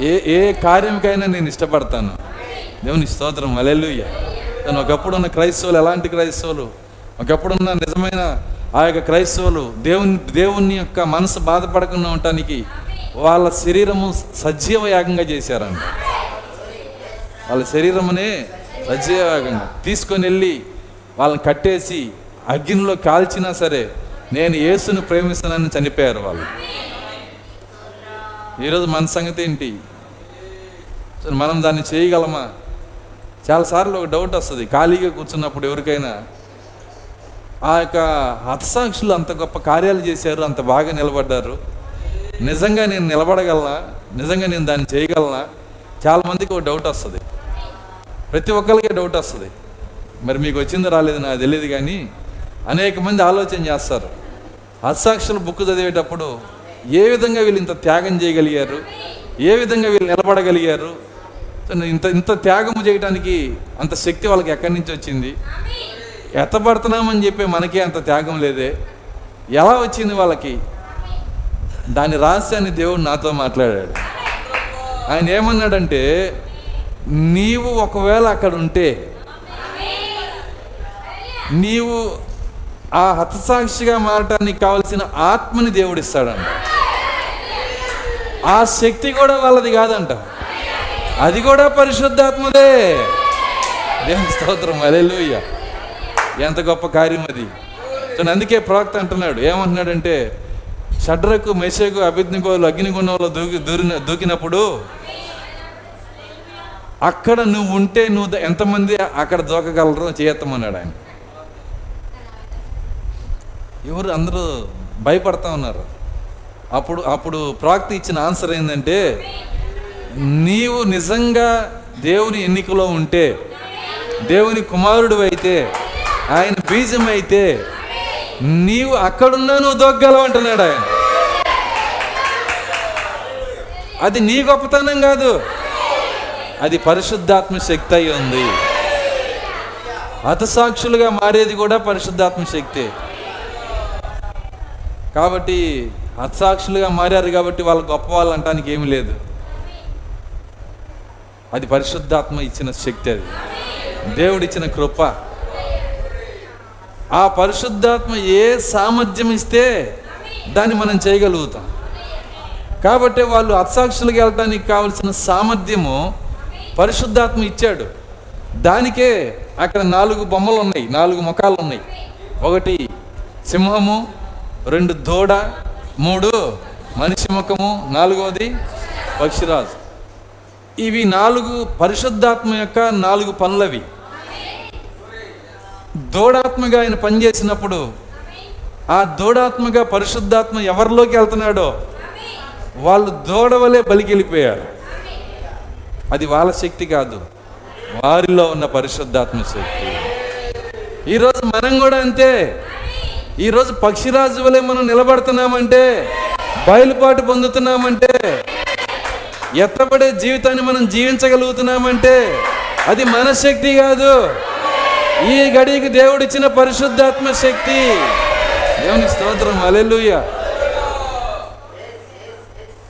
ఏ ఏ కార్యంకైనా నేను ఇష్టపడతాను. దేవుని స్తోత్రం అలెలుయ్య తను ఒకప్పుడు ఉన్న క్రైస్తవులు ఎలాంటి క్రైస్తవులు? ఒకప్పుడున్న నిజమైన ఆ యొక్క క్రైస్తవులు దేవుని దేవుని యొక్క మనసు బాధపడకుండా ఉండటానికి వాళ్ళ శరీరము సజీవ యాగంగా చేశారండి వాళ్ళ శరీరమునే సజీవ యాగంగా తీసుకొని వెళ్ళి వాళ్ళని కట్టేసి అగ్నిలో కాల్చినా సరే నేను యేసును ప్రేమిస్తానని చనిపోయారు వాళ్ళు. ఈరోజు మన సంగతి ఏంటి? మనం దాన్ని చేయగలమా? చాలాసార్లు ఒక డౌట్ వస్తుంది. ఖాళీగా కూర్చున్నప్పుడు ఎవరికైనా ఆ యొక్క హతసాక్షులు అంత గొప్ప కార్యాలు చేశారు అంత బాగా నిలబడ్డారు. నిజంగా నేను నిలబడగలనా? నిజంగా నేను దాన్ని చేయగలనా? చాలామందికి ఒక డౌట్ వస్తుంది. ప్రతి ఒక్కరికి డౌట్ వస్తుంది. మరి మీకు వచ్చిందో రాలేదు? నాకు తెలియదు కానీ అనేక మంది ఆలోచన చేస్తారు. హత్సాక్షుల బుక్ చదివేటప్పుడు ఏ విధంగా వీళ్ళు ఇంత త్యాగం చేయగలిగారు? ఏ విధంగా వీళ్ళు నిలబడగలిగారు? ఇంత ఇంత త్యాగం చేయడానికి అంత శక్తి వాళ్ళకి ఎక్కడి నుంచి వచ్చింది? ఎత్తపడుతున్నామని చెప్పి మనకే అంత త్యాగం లేదే. ఎలా వచ్చింది వాళ్ళకి? దాని రహస్యాన్ని దేవుడు నాతో మాట్లాడాడు. ఆయన ఏమన్నాడంటే నీవు ఒకవేళ అక్కడ ఉంటే నీవు ఆ హతసాక్షిగా మారటానికి కావలసిన ఆత్మని దేవుడిస్తాడంట. ఆ శక్తి కూడా వాళ్ళది కాదంట. అది కూడా పరిశుద్ధాత్మదే. దేవుని స్తోత్రం. అలెలుయ్య ఎంత గొప్ప కార్యం అది. అందుకే ప్రవక్త అంటున్నాడు. ఏమంటున్నాడంటే షడ్రకు మెషకు అభిజ్ఞగోలు అగ్నిగుణంలో దూకి దూరిన దూకినప్పుడు అక్కడ నువ్వు ఉంటే నువ్వు ద- ఎంతమంది అక్కడ దూకగలరు చేయత్తమన్నాడు ఆయన. ఎవరు అందరూ భయపడతా ఉన్నారు. అప్పుడు అప్పుడు ప్రాక్తి ఇచ్చిన ఆన్సర్ ఏంటంటే నీవు నిజంగా దేవుని ఎన్నికలో ఉంటే దేవుని కుమారుడు అయితే ఆయన బీజం అయితే నీవు అక్కడున్నా నువ్వు దొగ్గలవు అంటున్నాడు ఆయన. అది నీ గొప్పతనం కాదు. అది పరిశుద్ధాత్మ శక్తి అయి ఉంది. హతసాక్షులుగా మారేది కూడా పరిశుద్ధాత్మ శక్తే. కాబట్టి హతసాక్షులుగా మారారు కాబట్టి వాళ్ళు గొప్ప వాళ్ళు అంటానికి ఏమీ లేదు. అది పరిశుద్ధాత్మ ఇచ్చిన శక్తి అది. దేవుడిచ్చిన కృప. ఆ పరిశుద్ధాత్మ ఏ సామర్థ్యం ఇస్తే దాన్ని మనం చేయగలుగుతాం. కాబట్టి వాళ్ళు అత్సాక్షులుగా వెళ్ళడానికి కావలసిన సామర్థ్యము పరిశుద్ధాత్మ ఇచ్చాడు. దానికే అక్కడ నాలుగు బొమ్మలు ఉన్నాయి నాలుగు ముఖాలు ఉన్నాయి. ఒకటి సింహము రెండు దూడ మూడు మనిషి ముఖము నాలుగవది పక్షిరాజు. ఇవి నాలుగు పరిశుద్ధాత్మ యొక్క నాలుగు పనులవి. దూడాత్మగా ఆయన పనిచేసినప్పుడు ఆ దూడాత్మగా పరిశుద్ధాత్మ ఎవరిలోకి వెళ్తున్నాడో వాళ్ళు దూడవలే బలికెళ్ళిపోయారు. అది వాళ్ళ శక్తి కాదు వారిలో ఉన్న పరిశుద్ధాత్మ శక్తి. ఈరోజు మనం కూడా అంతే. ఈరోజు పక్షిరాజు వలె మనం నిలబడుతున్నామంటే బయలుపాటు పొందుతున్నామంటే ఎత్తబడే జీవితాన్ని మనం జీవించగలుగుతున్నామంటే అది మన శక్తి కాదు. ఈ గడికి దేవుడిచ్చిన పరిశుద్ధాత్మ శక్తి. దేవుని స్తోత్రం. అలెలుయ్య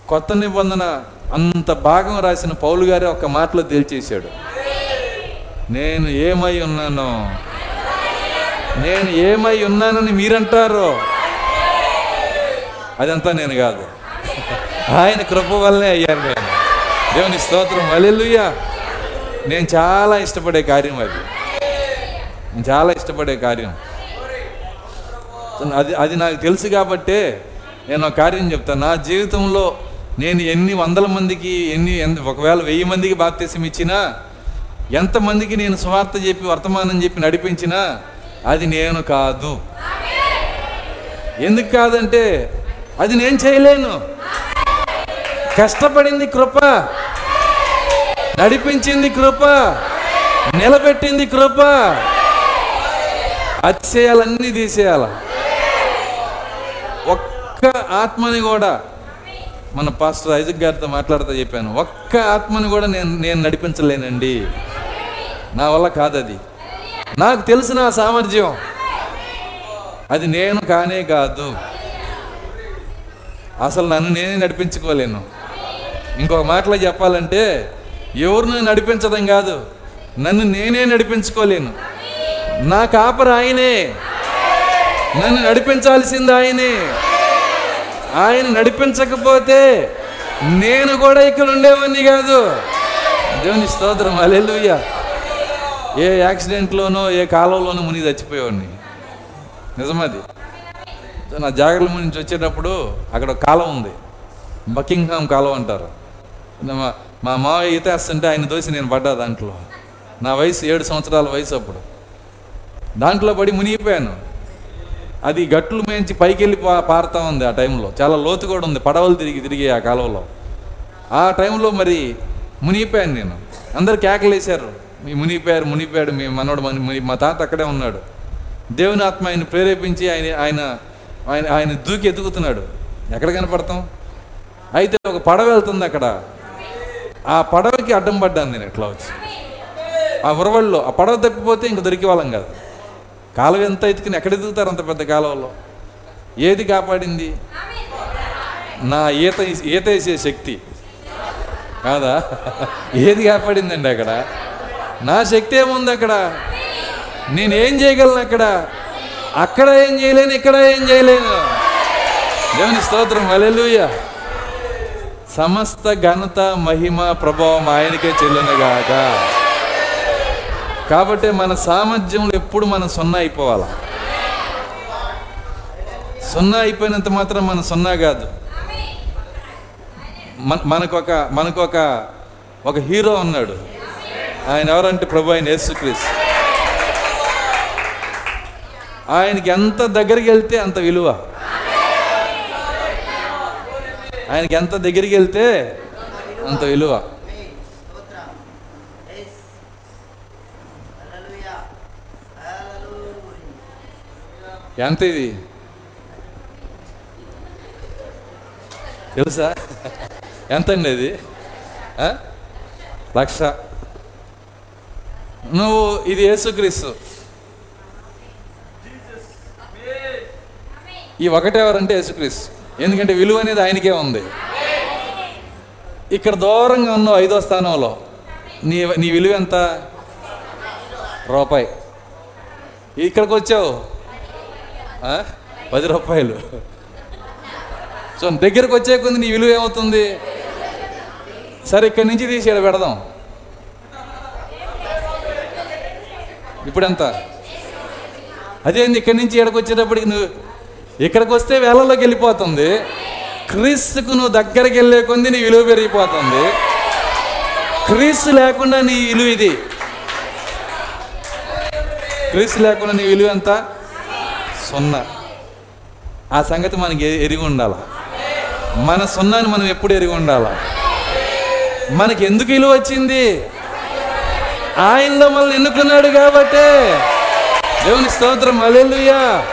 కొత్త నిబంధన అంత భాగం రాసిన పౌలు గారే ఒక మాటలో తేల్చేశాడు. నేను ఏమై ఉన్నానో నేను ఏమై ఉన్నానని మీరంటారో అదంతా నేను కాదు. ఆయన కృప వల్లనే అయ్యాను నేను. దేవుని స్తోత్రం. అలెలుయ్యా నేను చాలా ఇష్టపడే కార్యం అది. నేను చాలా ఇష్టపడే కార్యం. అది అది నాకు తెలుసు కాబట్టే నేను ఒక కార్యం చెప్తాను. నా జీవితంలో నేను ఎన్ని వందల మందికి ఎన్ని ఒకవేళ వెయ్యి మందికి బాప్తీసం ఇచ్చినా ఎంతమందికి నేను స్వార్థ చెప్పి వర్తమానం చెప్పి నడిపించినా అది నేను కాదు. ఎందుకు కాదంటే అది నేను చేయలేను. కష్టపడింది కృప నడిపించింది కృప నిలబెట్టింది కృప. అతిశయాలన్నీ తీసేయాల. ఒక్క ఆత్మని కూడా మన పాస్టర్ ఐజక్ గారితో మాట్లాడుతూ చెప్పాను ఒక్క ఆత్మని కూడా నేను నేను నడిపించలేనండి. నా వల్ల కాదు అది నాకు తెలిసిన సామర్థ్యం. అది నేను కానే కాదు. అసలు నన్ను నేనే నడిపించుకోలేను. ఇంకొక మాటలో చెప్పాలంటే ఎవరిని నడిపించడం కాదు నన్ను నేనే నడిపించుకోలేను. నా కాపర ఆయనే. నన్ను నడిపించాల్సింది ఆయనే. ఆయన నడిపించకపోతే నేను కూడా ఇక్కడ ఉండేవాడిని కాదు. దేవుని స్తోత్రం. అలెలుయ్య ఏ యాక్సిడెంట్లోనో ఏ కాలంలోనో మునిగి చచ్చిపోయేవాడిని. నిజమది. నా జాగ్రత్త నుంచి వచ్చేటప్పుడు అక్కడ కాలం ఉంది. బకింగ్హామ్ కాలం అంటారు. మా మా మావయ్య ఈత వేస్తుంటే ఆయన దోసి నేను పడ్డా దాంట్లో. నా వయసు ఏడు సంవత్సరాల వయసు అప్పుడు. దాంట్లో పడి మునిగిపోయాను. అది గట్లు మేంచి పైకి వెళ్ళి పారుతా ఉంది ఆ టైంలో. చాలా లోతు కూడా ఉంది. పడవలు తిరిగి తిరిగి ఆ కాలంలో ఆ టైంలో మరి మునిగిపోయాను నేను. అందరు కేకలేశారు. మునిగిపోయారు మునిగిపోయాడు మీ మనోడు ముని- మా తాత అక్కడే ఉన్నాడు. దేవుని ఆత్మ ఆయన ప్రేరేపించి ఆయన ఆయన ఆయన ఆయన దూకి ఎదుగుతున్నాడు. ఎక్కడ కనపడతాం? అయితే ఒక పడవ వెళ్తుంది అక్కడ. ఆ పడవకి అడ్డం పడ్డాను నేను ఎట్లా వచ్చి. ఆ ఉరవల్లో ఆ పడవ తప్పిపోతే ఇంక దొరికి వాళ్ళం కాదు. కాలువ ఎంత ఎత్తుకుని ఎక్కడ ఎదుగుతారు అంత పెద్ద కాలువలో? ఏది కాపాడింది? నా ఈత ఈత వేసే శక్తి. కాదా? ఏది కాపాడిందండి అక్కడ? నా శక్తి ఏముంది అక్కడ? నేను ఏం చేయగలను అక్కడ? అక్కడ ఏం చేయలేను ఇక్కడ ఏం చేయలేను. దేవుని స్తోత్రం అలెలుయ సమస్త ఘనత మహిమ ప్రభావం ఆయనకే చెల్లునుగాక. కాబట్టి మన సామర్థ్యంలో ఎప్పుడు మనం సున్నా అయిపోవాలా? సున్నా అయిపోయినంత మాత్రం మన సున్నా కాదు. మన మనకొక మనకొక ఒక హీరో ఉన్నాడు. ఆయన ఎవరంటే ప్రభు? ఆయన యేసుక్రీస్తు ఆయనకి ఎంత దగ్గరికి వెళ్తే అంత విలువ. ఆయనకి ఎంత దగ్గరికి వెళ్తే అంత విలువ. ఎంత ఇది? తెలుసా? ఎంత అండి ఇది లక్ష. నువ్వు ఇది యేసుక్రీస్తు. ఈ ఒకటెవరంటే యేసుక్రీస్తు. ఎందుకంటే విలువ అనేది ఆయనకే ఉంది. ఇక్కడ దూరంగా ఉన్నావు ఐదో స్థానంలో నీ నీ విలువ ఎంత? రూపాయి. ఇక్కడికి వచ్చావు? పది రూపాయలు. సో దగ్గరకు వచ్చే కొంది నీ విలువ ఏమవుతుంది? సరే ఇక్కడి నుంచి తీసి ఇక్కడ పెడదాం. ఇప్పుడు ఎంత అదేంది ఇక్కడి నుంచి ఇక్కడికి వచ్చేటప్పటికి నువ్వు ఇక్కడికి వస్తే వేళల్లోకి వెళ్ళిపోతుంది. క్రీస్తుకు నువ్వు దగ్గరికి వెళ్ళే కొంది నీ విలువ పెరిగిపోతుంది. క్రీస్తు లేకుండా నీ విలువ ఇది. క్రీస్తు లేకుండా నీ విలువ ఎంత? సున్నా. ఆ సంగతి మనకి ఎరిగి ఉండాలి? మన సున్నాని మనం ఎప్పుడు ఎరిగి ఉండాలి? మనకి ఎందుకు విలువ వచ్చింది? ఆయనలో మనల్ని ఎన్నుకున్నాడు కాబట్టే. దేవుని స్తోత్రం అలెలుయా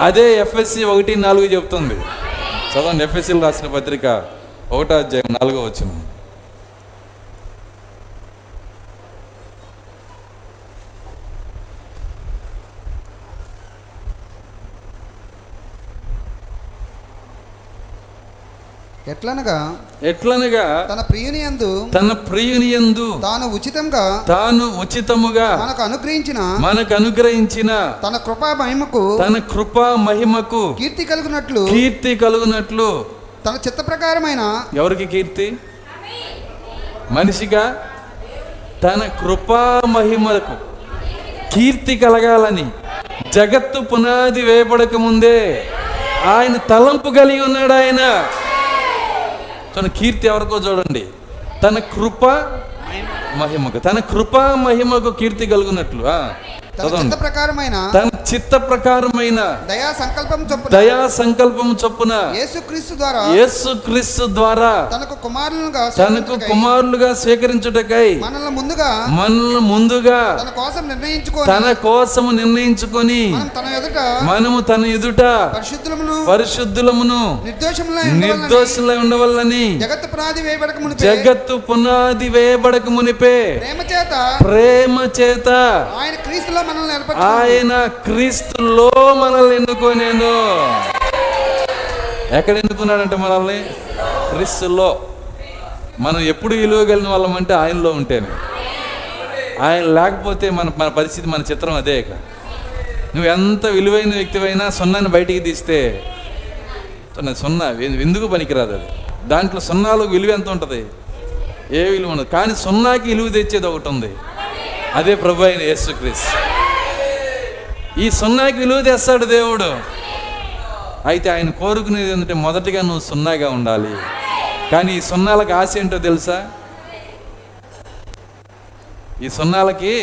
అదే ఎఫ్ఎస్సి ఒకటి నాలుగు చెప్తుంది. చదవండి ఎఫ్ఎస్సీలు రాసిన పత్రిక ఒకటో అధ్యాయం నాలుగో వచ్చింది ఎట్లనగా ఎట్లనగా తన ప్రియుని యందు తన ప్రియుని యందు తాను ఉచితంగా తాను ఉచితముగా మనకు అనుగ్రహించిన మనకు అనుగ్రహించిన తన కృపా మహిమకు తన కృపా మహిమకు కీర్తి కలుగునట్లు కీర్తి కలుగునట్లు తన చిత్త ప్రకారమైన ఎవరికి కీర్తి? మనిషిగా తన కృపా మహిమలకు కీర్తి కలగాలని జగత్తు పునాది వేయబడక ముందే ఆయన తలంపు కలిగి ఉన్నాడు ఆయన. తన కీర్తి ఎవరికో చూడండి. తన కృప మహిమకు. తన కృపా మహిమకు కీర్తి కలుగునట్లు. చిత్త ప్రకారమైన తన చిత్త ప్రకారమైన దయా సంకల్పం చొప్పున దయా సంకల్పం చొప్పున యేసుక్రీస్తు ద్వారా యేసు క్రీస్తు ద్వారా తనకు కుమారులుగా తనకు కుమారులుగా స్వీకరించుటకై మనల్ని ముందుగా మనల్ని ముందుగా తన కోసం నిర్ణయించుకొని తన కోసము నిర్ణయించుకొని తన ఎదుట మనము తన ఎదుట పరిశుద్ధులమును పరిశుద్ధులమును నిర్దోషులై ఉండవల్లని జగత్ పునాది వేయబడక మునిపే జగత్తు పునాది వేయబడక మునిపే ప్రేమ చేత ప్రేమ చేత ఆయన క్రీస్తులో మనల్ని ఆయన క్రీస్తులో మనల్ని ఎన్నుకోనేను. ఎక్కడ ఎన్నుకున్నాడంటే మనల్ని? క్రీస్తులో. మనం ఎప్పుడు విలువగలిగిన వాళ్ళం అంటే ఆయనలో ఉంటేనే. ఆయన లేకపోతే మన మన పరిస్థితి మన చిత్రం అదే ఇక. నువ్వు ఎంత విలువైన వ్యక్తివైనా సున్నాన్ని బయటికి తీస్తే సున్నా ఎందుకు పనికిరాదు అది? దాంట్లో సున్నాలో విలువ ఎంత ఉంటుంది? ఏ విలువ ఉండదు. కానీ సున్నాకి విలువ తెచ్చేది ఒకటి ఉంది. అదే ప్రభు అయిన యేసుక్రీస్తు. ఈ సున్నాకి విలువ తెస్తాడు దేవుడు. అయితే ఆయన కోరుకునేది ఏంటంటే మొదటిగా నువ్వు సున్నాగా ఉండాలి. కానీ ఈ సున్నాలకు ఆశ ఏంటో తెలుసా? ఈ సున్నాలకి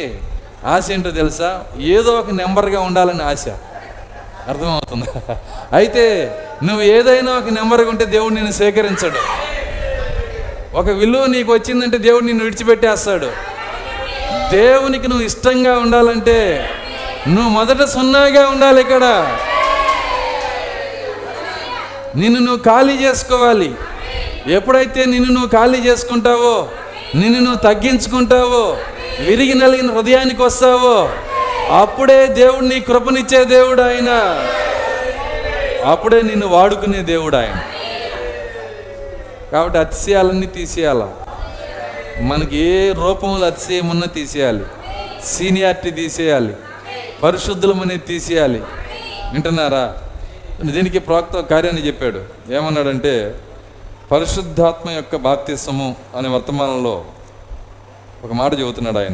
ఆశ ఏంటో తెలుసా? ఏదో ఒక నెంబర్గా ఉండాలని ఆశ. అర్థమవుతుంది? అయితే నువ్వు ఏదైనా ఒక నెంబర్గా ఉంటే దేవుడు నిన్ను సేకరించడు ఒక విలువ నీకు వచ్చిందంటే దేవుడు నిన్ను విడిచిపెట్టేస్తాడు. దేవునికి నువ్వు ఇష్టంగా ఉండాలంటే నువ్వు మొదట సున్నాగా ఉండాలి ఇక్కడ. నిన్ను నువ్వు ఖాళీ చేసుకోవాలి. ఎప్పుడైతే నిన్ను నువ్వు ఖాళీ చేసుకుంటావో నిన్ను నువ్వు తగ్గించుకుంటావో విరిగి నలిగిన హృదయానికి వస్తావో అప్పుడే దేవుడు నీ కృపనిచ్చే దేవుడు ఆయన అప్పుడే నిన్ను వాడుకునే దేవుడు ఆయన కాబట్టి అతిశయాలన్నీ తీసేయాల. మనకి ఏ రూపంలో అతిశయమున్నా తీసేయాలి. సీనియారిటీ తీసేయాలి. పరిశుద్ధులం అనేది తీసేయాలి. వింటున్నారా? దీనికి ప్రవక్త కార్యాన్ని చెప్పాడు. ఏమన్నాడంటే పరిశుద్ధాత్మ యొక్క బాప్తిసము అనే వర్తమానంలో ఒక మాట చెబుతున్నాడు ఆయన.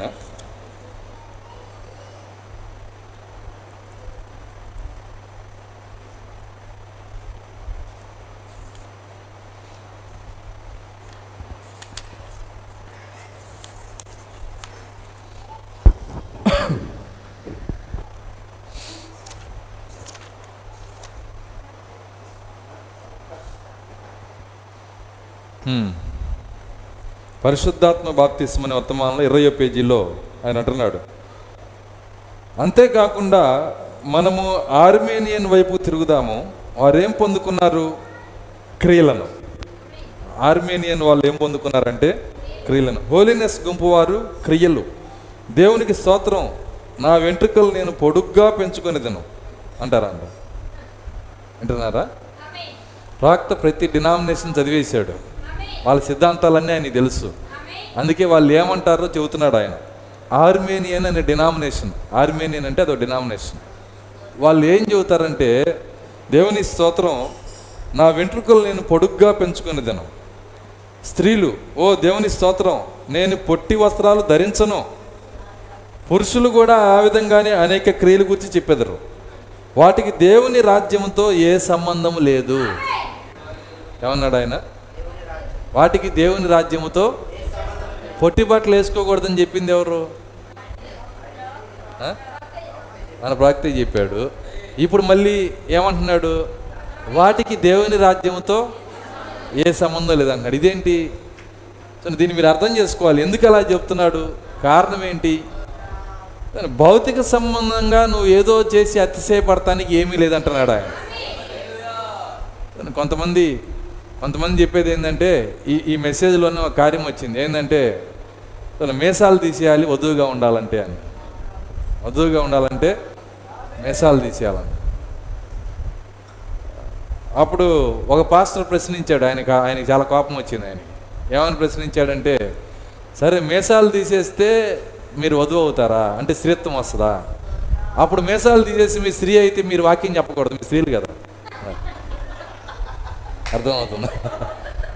పరిశుద్ధాత్మ బాప్తిస్మ అనే వర్తమానంలో ఇరవై పేజీలో ఆయన అంటున్నాడు. అంతేకాకుండా మనము ఆర్మేనియన్ వైపు తిరుగుదాము వారు ఏం పొందుకున్నారు? క్రియలను. ఆర్మేనియన్ వాళ్ళు ఏం పొందుకున్నారంటే క్రియలను. హోలీనెస్ గుంపు వారు క్రియలు. దేవునికి స్తోత్రం నా వెంట్రుకలు నేను పొడుగ్గా పెంచుకొనిదను అంటారా అంట వింటున్నారా ప్రాక్త ప్రతి డినామినేషన్ చదివేశాడు. వాళ్ళ సిద్ధాంతాలన్నీ ఆయనకి తెలుసు. అందుకే వాళ్ళు ఏమంటారో చెబుతున్నాడు ఆయన. ఆర్మేనియన్ అనే డినామినేషన్. ఆర్మేనియన్ అంటే అదో డినామినేషన్. వాళ్ళు ఏం చెబుతారంటే దేవుని స్తోత్రం నా వెంట్రుకలు నేను పొడుగ్గా పెంచుకునే దినం. స్త్రీలు ఓ దేవుని స్తోత్రం నేను పొట్టి వస్త్రాలు ధరించను. పురుషులు కూడా ఆ విధంగానే అనేక క్రియల గురించి చెప్పెదరు. వాటికి దేవుని రాజ్యంతో ఏ సంబంధం లేదు. ఏమన్నాడు ఆయన? వాటికి దేవుని రాజ్యముతో పొట్టి బట్టలు వేసుకోకూడదని చెప్పింది ఎవరు? మన ప్రాక్తి చెప్పాడు. ఇప్పుడు మళ్ళీ ఏమంటున్నాడు? వాటికి దేవుని రాజ్యముతో ఏ సంబంధం లేదన్నాడు. ఇదేంటి? సో దీన్ని మీరు అర్థం చేసుకోవాలి. ఎందుకు అలా చెప్తున్నాడు? కారణం ఏంటి? భౌతిక సంబంధంగా నువ్వు ఏదో చేసి అతిశయపడటానికి ఏమీ లేదంటున్నాడు ఆయన. కొంతమంది కొంతమంది చెప్పేది ఏంటంటే ఈ ఈ మెసేజ్లోనే ఒక కార్యం వచ్చింది. ఏంటంటే తను మేసాలు తీసేయాలి వధువుగా ఉండాలంటే అని. వధువుగా ఉండాలంటే మేసాలు తీసేయాలని. అప్పుడు ఒక పాస్టర్ ప్రశ్నించాడు ఆయనకి ఆయనకి చాలా కోపం వచ్చింది ఆయనకి. ఏమని ప్రశ్నించాడంటే సరే మేసాలు తీసేస్తే మీరు వధువు అవుతారా? అంటే స్త్రీత్వం వస్తుందా? అప్పుడు మేసాలు తీసేసి మీ స్త్రీ అయితే మీరు వాక్యం చెప్పకూడదు మీ స్త్రీలు కదా. అర్థమవుతుందా.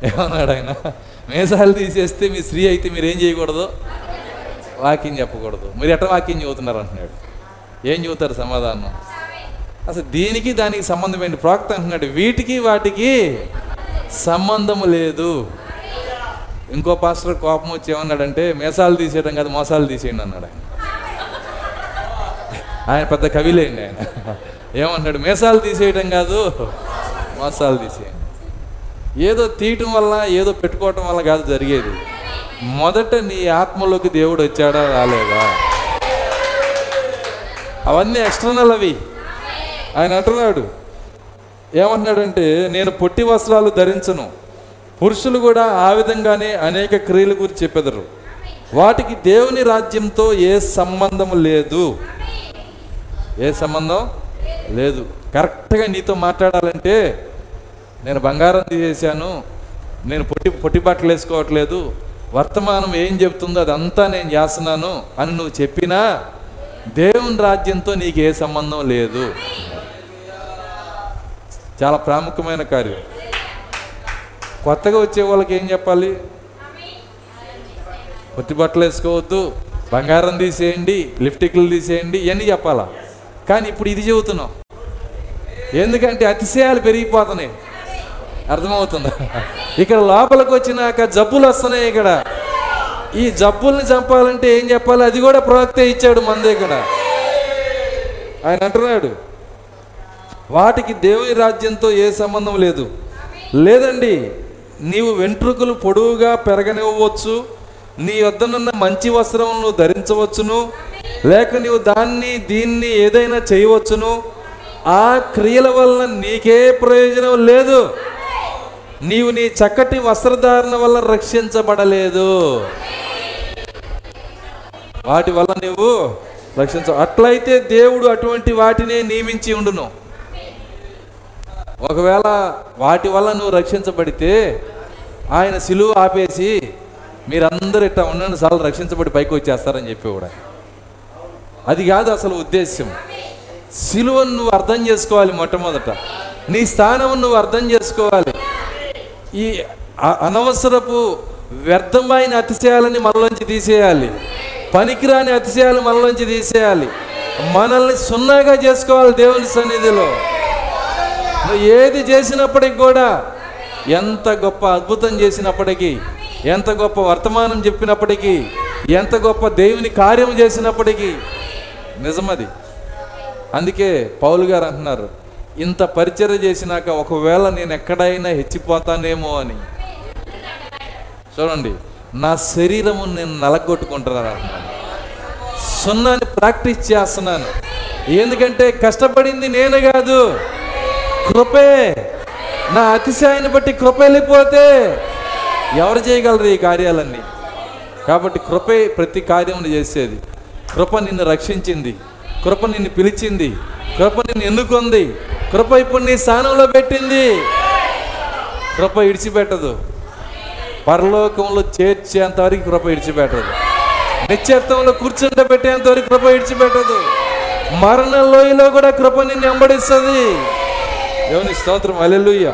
ఏమన్నాడు ఆయన మేసాలు తీసేస్తే మీ స్త్రీ అయితే మీరు ఏం చేయకూడదు? వాక్యం చెప్పకూడదు. మీరు ఎట్లా వాక్యం చదువుతున్నారు అంటున్నాడు. ఏం చదువుతారు సమాధానం? అసలు దీనికి దానికి సంబంధం ఏంటి? ప్రాక్త అంటున్నాడు వీటికి వాటికి సంబంధం లేదు. ఇంకో పాస్టర్ కోపం వచ్చి ఏమన్నాడంటే మేసాలు తీసేయడం కాదు మోసాలు తీసేయండి అన్నాడు ఆయన. ఆయన పెద్ద కవిలేండి ఆయన. ఏమన్నాడు? మేసాలు తీసేయడం కాదు మోసాలు తీసేయండి. ఏదో తీయటం వల్ల ఏదో పెట్టుకోవటం వల్ల కాదు జరిగేది. మొదట నీ ఆత్మలోకి దేవుడు వచ్చాడా రాలేదా? అవన్నీ ఎక్స్టర్నల్ అవి. ఆయన అంటున్నాడు. ఏమంటున్నాడంటే నేను పొట్టి వస్త్రాలు ధరించను. పురుషులు కూడా ఆ విధంగానే అనేక క్రియల గురించి చెప్పెదరు. వాటికి దేవుని రాజ్యంతో ఏ సంబంధం లేదు. ఏ సంబంధం లేదు. కరెక్ట్గా నీతో మాట్లాడాలంటే నేను బంగారం తీసేశాను. నేను పొట్టి పొట్టి బట్టలు వేసుకోవట్లేదు. వర్తమానం ఏం చెప్తుందో అదంతా నేను చేస్తున్నాను అని నువ్వు చెప్పినా దేవుని రాజ్యంతో నీకు ఏ సంబంధం లేదు. చాలా ప్రాముఖ్యమైన కార్యం. కొత్తగా వచ్చే వాళ్ళకి ఏం చెప్పాలి? పొట్టి బట్టలు వేసుకోవద్దు. బంగారం తీసేయండి లిప్టిక్లు తీసేయండి ఇవన్నీ చెప్పాలా? కానీ ఇప్పుడు ఇది చెబుతున్నాం. ఎందుకంటే అతిశయాలు పెరిగిపోతున్నాయి. అర్థమవుతుందా. ఇక్కడ లోపలికి వచ్చినాక జబ్బులు వస్తున్నాయి ఇక్కడ. ఈ జబ్బుల్ని చంపాలంటే ఏం చెప్పాలి? అది కూడా ప్రవక్త ఇచ్చాడు మన దగ్గర ఆయన అంటున్నాడు వాటికి దేవుని రాజ్యంతో ఏ సంబంధం లేదు. లేదండి నీవు వెంట్రుకలు పొడవుగా పెరగనివ్వచ్చు నీ వద్దనున్న మంచి వస్త్రం నువ్వు ధరించవచ్చును లేక నీవు దాన్ని దీన్ని ఏదైనా చేయవచ్చును. ఆ క్రియల వలన నీకే ప్రయోజనం లేదు. నీవు నీ చక్కటి వస్త్రధారణ వల్ల రక్షించబడలేదు. వాటి వల్ల నువ్వు రక్షించ అట్లయితే దేవుడు అటువంటి వాటినే నియమించి ఉండును. ఒకవేళ వాటి వల్ల నువ్వు రక్షించబడితే ఆయన సిలువ ఆపేసి మీరందరూ ఇట్లా ఉండండి సార్లు రక్షించబడి పైకి వచ్చేస్తారని చెప్పి కూడా. అది కాదు అసలు ఉద్దేశ్యం. సిలువను నువ్వు అర్థం చేసుకోవాలి మొట్టమొదట. నీ స్థానం నువ్వు అర్థం చేసుకోవాలి. ఈ అ- అనవసరపు వ్యర్థమైన అతిశయాలని మనలోంచి తీసేయాలి. పనికిరాని అతిశయాలు మనలోంచి తీసేయాలి. మనల్ని సున్నాగా చేసుకోవాలి దేవుని సన్నిధిలో. ఏది చేసినప్పటికి కూడా ఎంత గొప్ప అద్భుతం చేసినప్పటికీ ఎంత గొప్ప వర్తమానం చెప్పినప్పటికీ ఎంత గొప్ప దేవుని కార్యం చేసినప్పటికీ నిజమది. అందుకే పౌలు గారు అంటున్నారు ఇంత పరిచయ చేసినాక ఒకవేళ నేను ఎక్కడైనా హెచ్చిపోతానేమో అని. చూడండి నా శరీరము నేను నలగొట్టుకుంటున్నాను సున్నాని ప్రాక్టీస్ చేస్తున్నాను. ఎందుకంటే కష్టపడింది నేను కాదు. కృపే. నా అతిశయాన్ని బట్టి కృప వెళ్ళిపోతే ఎవరు చేయగలరు ఈ కార్యాలన్నీ? కాబట్టి కృపే ప్రతి కార్యమును చేసేది. కృప నిన్ను రక్షించింది. కృప నిన్ను పిలిచింది. కృప నిన్ను ఎన్నుకుంది. కృప ఇప్పుడు నీ స్థానంలో పెట్టింది. కృప ఇడిచిపెట్టదు. పరలోకంలో చేర్చేంతవరకు కృప ఇడిచిపెట్టదు. నిశ్చత్వంలో కూర్చుంటే పెట్టేంతవరకు కృప ఇడిచిపెట్టదు. మరణ లోయలో కూడా కృప నిన్ను వెంబడిస్తుంది. దేవుని స్తోత్రం. అలెలుయ్య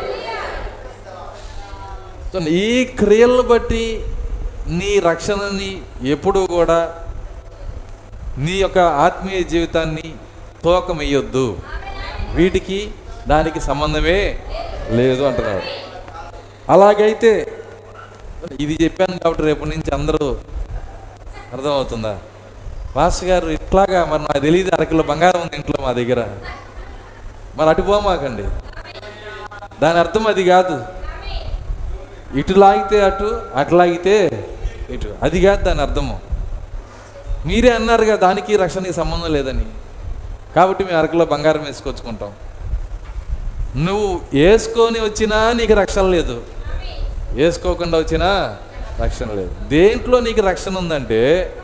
ఈ క్రియలను బట్టి నీ రక్షణని ఎప్పుడూ కూడా నీ యొక్క ఆత్మీయ జీవితాన్ని తోకమెయ్యొద్దు. వీటికి దానికి సంబంధమే లేదు అంటున్నాడు. అలాగైతే ఇది చెప్పాను కాబట్టి రేపు నుంచి అందరూ అర్థమవుతుందా? మాస్టర్ గారు ఇట్లాగా మరి నాకు తెలియదు అరకిలో బంగారం ఉంది ఇంట్లో మా దగ్గర. మరి అటు పోమాకండి. దాని అర్థం అది కాదు. ఇటు లాగితే అటు అటు లాగితే ఇటు. అది కాదు దాని అర్థము. మీరే అన్నారుగా దానికి రక్షణకి సంబంధం లేదని. కాబట్టి మేము అరకులో బంగారం వేసుకొచ్చుకుంటాం. నువ్వు వేసుకొని వచ్చినా నీకు రక్షణ లేదు. వేసుకోకుండా వచ్చినా రక్షణ లేదు. దేంట్లో నీకు రక్షణ ఉందంటే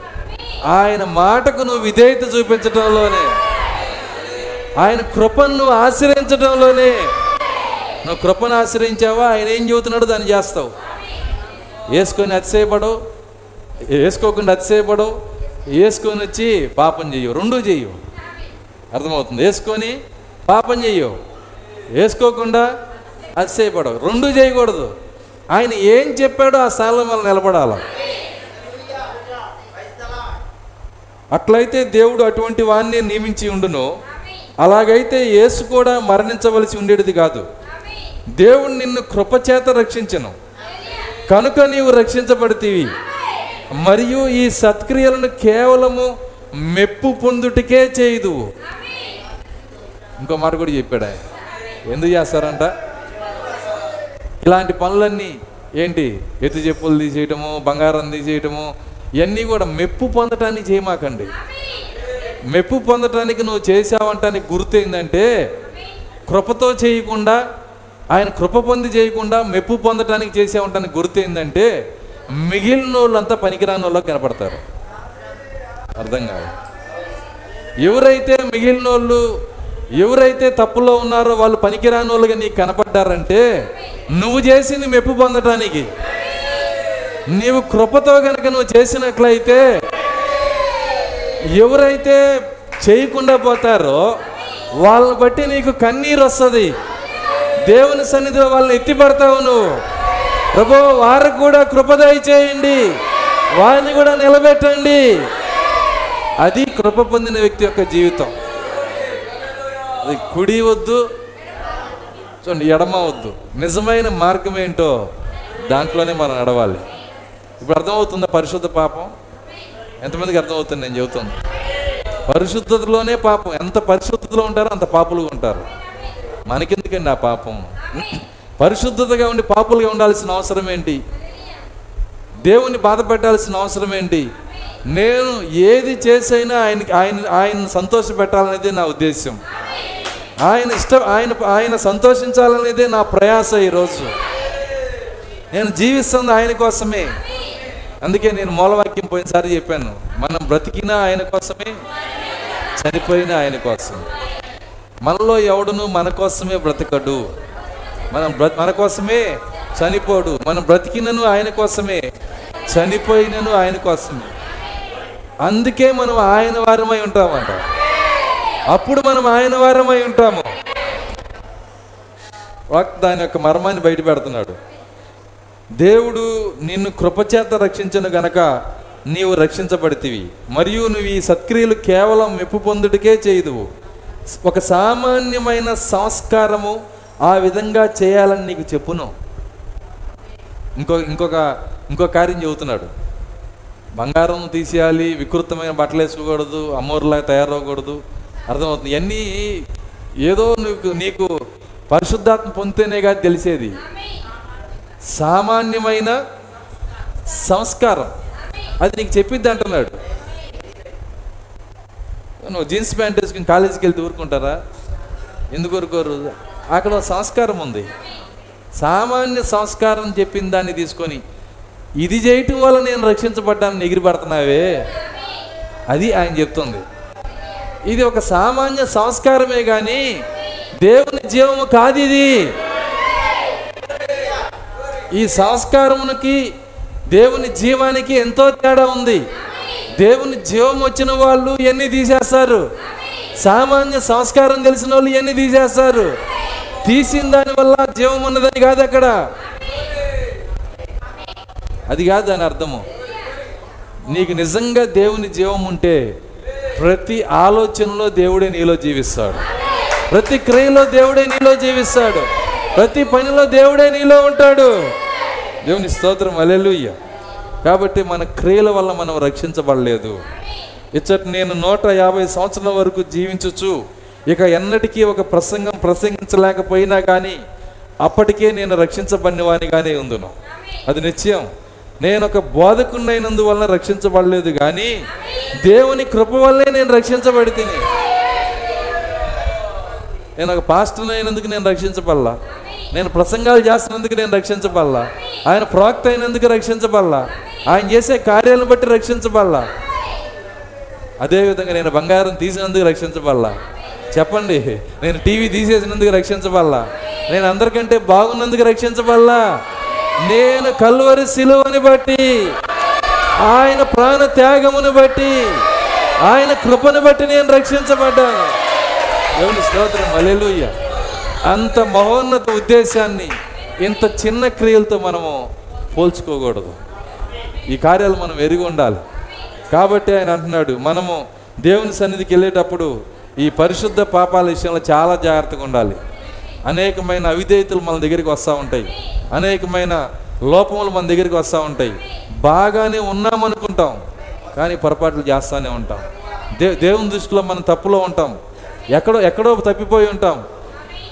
ఆయన మాటకు నువ్వు విధేయత చూపించడంలోనే ఆయన కృపను నువ్వు ఆశ్రయించడంలోనే నువ్వు కృపను ఆశ్రయించావా? ఆయన ఏం చెబుతున్నాడో దాన్ని చేస్తావు. వేసుకొని అతిశయపడవు. వేసుకోకుండా అతిశయపడవు. వేసుకొని వచ్చి పాపం చెయ్యవు. రెండూ చెయ్యవు. అర్థమవుతుంది. వేసుకొని పాపం చెయ్యవు. వేసుకోకుండా అది చేయబడవు రెండు చేయకూడదు. ఆయన ఏం చెప్పాడో ఆ స్థానంలో మనం నిలబడాల. అట్లయితే దేవుడు అటువంటి వాణ్ణి నియమించి ఉండును. అలాగైతే యేసు కూడా మరణించవలసి ఉండేది కాదు. దేవుడు నిన్ను కృపచేత రక్షించను. కనుక నీవు రక్షించబడితివి. మరియు ఈ సత్క్రియలను కేవలము మెప్పు పొందుటికే చేయదు ఇంకో మాట కూడా చెప్పాడు? ఆయన ఎందుకు చేస్తారంట? ఇలాంటి పనులన్నీ ఏంటి? ఎత్తు చెప్పులు తీసేయటము బంగారం తీసేయటము ఇవన్నీ కూడా మెప్పు పొందటానికి చేయమాకండి. మెప్పు పొందటానికి నువ్వు చేసావంటానికి గుర్తయిందంటే కృపతో చేయకుండా ఆయన కృప పొంది చేయకుండా మెప్పు పొందటానికి చేసావంటానికి గుర్తయిందంటే మిగిలిన వాళ్ళంతా పనికిరాని వాళ్ళు కనపడతారు. అర్థం కాదు. ఎవరైతే మిగిలిన వాళ్ళు ఎవరైతే తప్పులో ఉన్నారో వాళ్ళు పనికిరాని వాళ్ళుగా నీకు కనపడ్డారంటే నువ్వు చేసింది మెప్పు పొందటానికి. నీవు కృపతో కనుక నువ్వు చేసినట్లయితే ఎవరైతే చేయకుండా పోతారో వాళ్ళని బట్టి నీకు కన్నీరు వస్తుంది. దేవుని సన్నిధిలో వాళ్ళని ఎత్తిపడతావు నువ్వు. ప్రభు వారికి కూడా కృపదయ చేయండి వారిని కూడా నిలబెట్టండి. అది కృప పొందిన వ్యక్తి యొక్క జీవితం. అది కుడి వద్దు చూడండి ఎడమ వద్దు. నిజమైన మార్గం ఏంటో దాంట్లోనే మనం నడవాలి. ఇప్పుడు అర్థమవుతుందా పరిశుద్ధ పాపం? ఎంతమందికి అర్థమవుతుంది నేను చెబుతాను పరిశుద్ధతలోనే పాపం. ఎంత పరిశుద్ధతలో ఉంటారో అంత పాపులుగా ఉంటారు. మనకెందుకండి ఆ పాపం? పరిశుద్ధతగా ఉండి పాపులుగా ఉండాల్సిన అవసరం ఏంటి? దేవుని బాధ పెట్టాల్సిన అవసరం ఏంటి? నేను ఏది చేసైనా ఆయనకి ఆయన ఆయన సంతోష పెట్టాలనేదే నా ఉద్దేశం ఆయన ఇష్టం ఆయన ఆయన సంతోషించాలనేదే నా ప్రయాస ఈరోజు. నేను జీవిస్తుంది ఆయన కోసమే. అందుకే నేను మూలవాక్యం పోయినసారి చెప్పాను మనం బ్రతికినా ఆయన కోసమే చనిపోయినా ఆయన కోసం. మనలో ఎవడును మన కోసమే బ్రతకడు. మనం బ్ర మన కోసమే చనిపోడు. మనం బ్రతికినను ఆయన కోసమే చనిపోయినను ఆయన కోసమే. అందుకే మనం ఆయన వారమై ఉంటామంట. అప్పుడు మనం ఆయన వారమై ఉంటాము. దాని యొక్క మర్మాన్ని బయట పెడుతున్నాడు. దేవుడు నిన్ను కృపచేత రక్షించను గనక నీవు రక్షించబడితివి. మరియు నువ్వు ఈ సత్క్రియలు కేవలం మెప్పు పొందుటకే చేయదువు. ఒక సామాన్యమైన సంస్కారము ఆ విధంగా చేయాలని నీకు చెప్పును. ఇంకో ఇంకొక ఇంకో కార్యం చెబుతున్నాడు. బంగారం తీసేయాలి వికృతమైన బట్టలు వేసుకోకూడదు అమ్మోరులా తయారవ్వకూడదు. అర్థమవుతుంది? ఇవన్నీ ఏదో నీకు నీకు పరిశుద్ధాత్మ పొందితేనే కాదు తెలిసేది. సామాన్యమైన సంస్కారం. అది నీకు చెప్పిద్ది అంటున్నాడు. నువ్వు జీన్స్ ప్యాంట్ వేసుకుని కాలేజీకి వెళ్తే ఊరుకుంటారా? ఎందుకు ఊరుకోరు? అక్కడ సంస్కారం ఉంది. సామాన్య సంస్కారం చెప్పిన దాన్ని తీసుకొని ఇది చేయటం వల్ల నేను రక్షించబడ్డాను ఎగిరిపడుతున్నావే. అది ఆయన చెప్తుంది. ఇది ఒక సామాన్య సంస్కారమే కానీ దేవుని జీవము కాదు ఇది. ఈ సంస్కారమునికి దేవుని జీవానికి ఎంతో తేడా ఉంది. దేవుని జీవం వచ్చిన వాళ్ళు ఎన్ని తీసేస్తారు? సామాన్య సంస్కారం తెలిసిన వాళ్ళు ఎన్ని తీసేస్తారు? తీసిన దాని వల్ల జీవం ఉన్నదని కాదు అక్కడ. అది కాదు దాని అర్థము. నీకు నిజంగా దేవుని జీవం ఉంటే ప్రతి ఆలోచనలో దేవుడే నీలో జీవిస్తాడు. ప్రతి క్రియలో దేవుడే నీలో జీవిస్తాడు. ప్రతి పనిలో దేవుడే నీలో ఉంటాడు. దేవుని స్తోత్రం అలెలుయ్య కాబట్టి మన క్రియల వల్ల మనం రక్షించబడలేదు. ఇచ్చట నేను నూట యాభై సంవత్సరాల వరకు జీవించచ్చు ఇక ఎన్నటికీ ఒక ప్రసంగం ప్రసంగించలేకపోయినా కానీ అప్పటికే నేను రక్షించబడినవానిగానే ఉందును. అది నిశ్చయం. నేను ఒక బోధకున్నైనందువలన రక్షించబడలేదు కానీ దేవుని కృప వల్లే నేను రక్షించబడితిని. నేను ఒక పాస్టర్ అయినందుకు నేను రక్షించబడలా. నేను ప్రసంగాలు చేస్తున్నందుకు నేను రక్షించబడలా. ఆయన ప్రాక్త అయినందుకు రక్షించబడలా. ఆయన చేసే కార్యాలను బట్టి రక్షించబడలా. అదేవిధంగా నేను బంగారం తీసినందుకు రక్షించబడలా. చెప్పండి నేను టీవీ తీసేసినందుకు రక్షించబడలా. నేను అందరికంటే బాగున్నందుకు రక్షించబడలా. నేను కల్వరి సిలువని బట్టి ఆయన ప్రాణ త్యాగమును బట్టి ఆయన కృపను బట్టి నేను రక్షించబడ్డాను. దేవుని స్తోత్రం అలెలుయ్య అంత మహోన్నత ఉద్దేశాన్ని ఇంత చిన్న క్రియలతో మనము పోల్చుకోకూడదు. ఈ కార్యాలు మనం ఎరిగి ఉండాలి. కాబట్టి ఆయన అంటున్నాడు మనము దేవుని సన్నిధికి వెళ్ళేటప్పుడు ఈ పరిశుద్ధ పాపాల విషయంలో చాలా జాగ్రత్తగా ఉండాలి. అనేకమైన అవిధేయతలు మన దగ్గరికి వస్తూ ఉంటాయి. అనేకమైన లోపములు మన దగ్గరికి వస్తూ ఉంటాయి. బాగానే ఉన్నామనుకుంటాం కానీ పొరపాట్లు చేస్తూనే ఉంటాం. దే దేవుని దృష్టిలో మనం తప్పులో ఉంటాం. ఎక్కడో ఎక్కడో తప్పిపోయి ఉంటాం.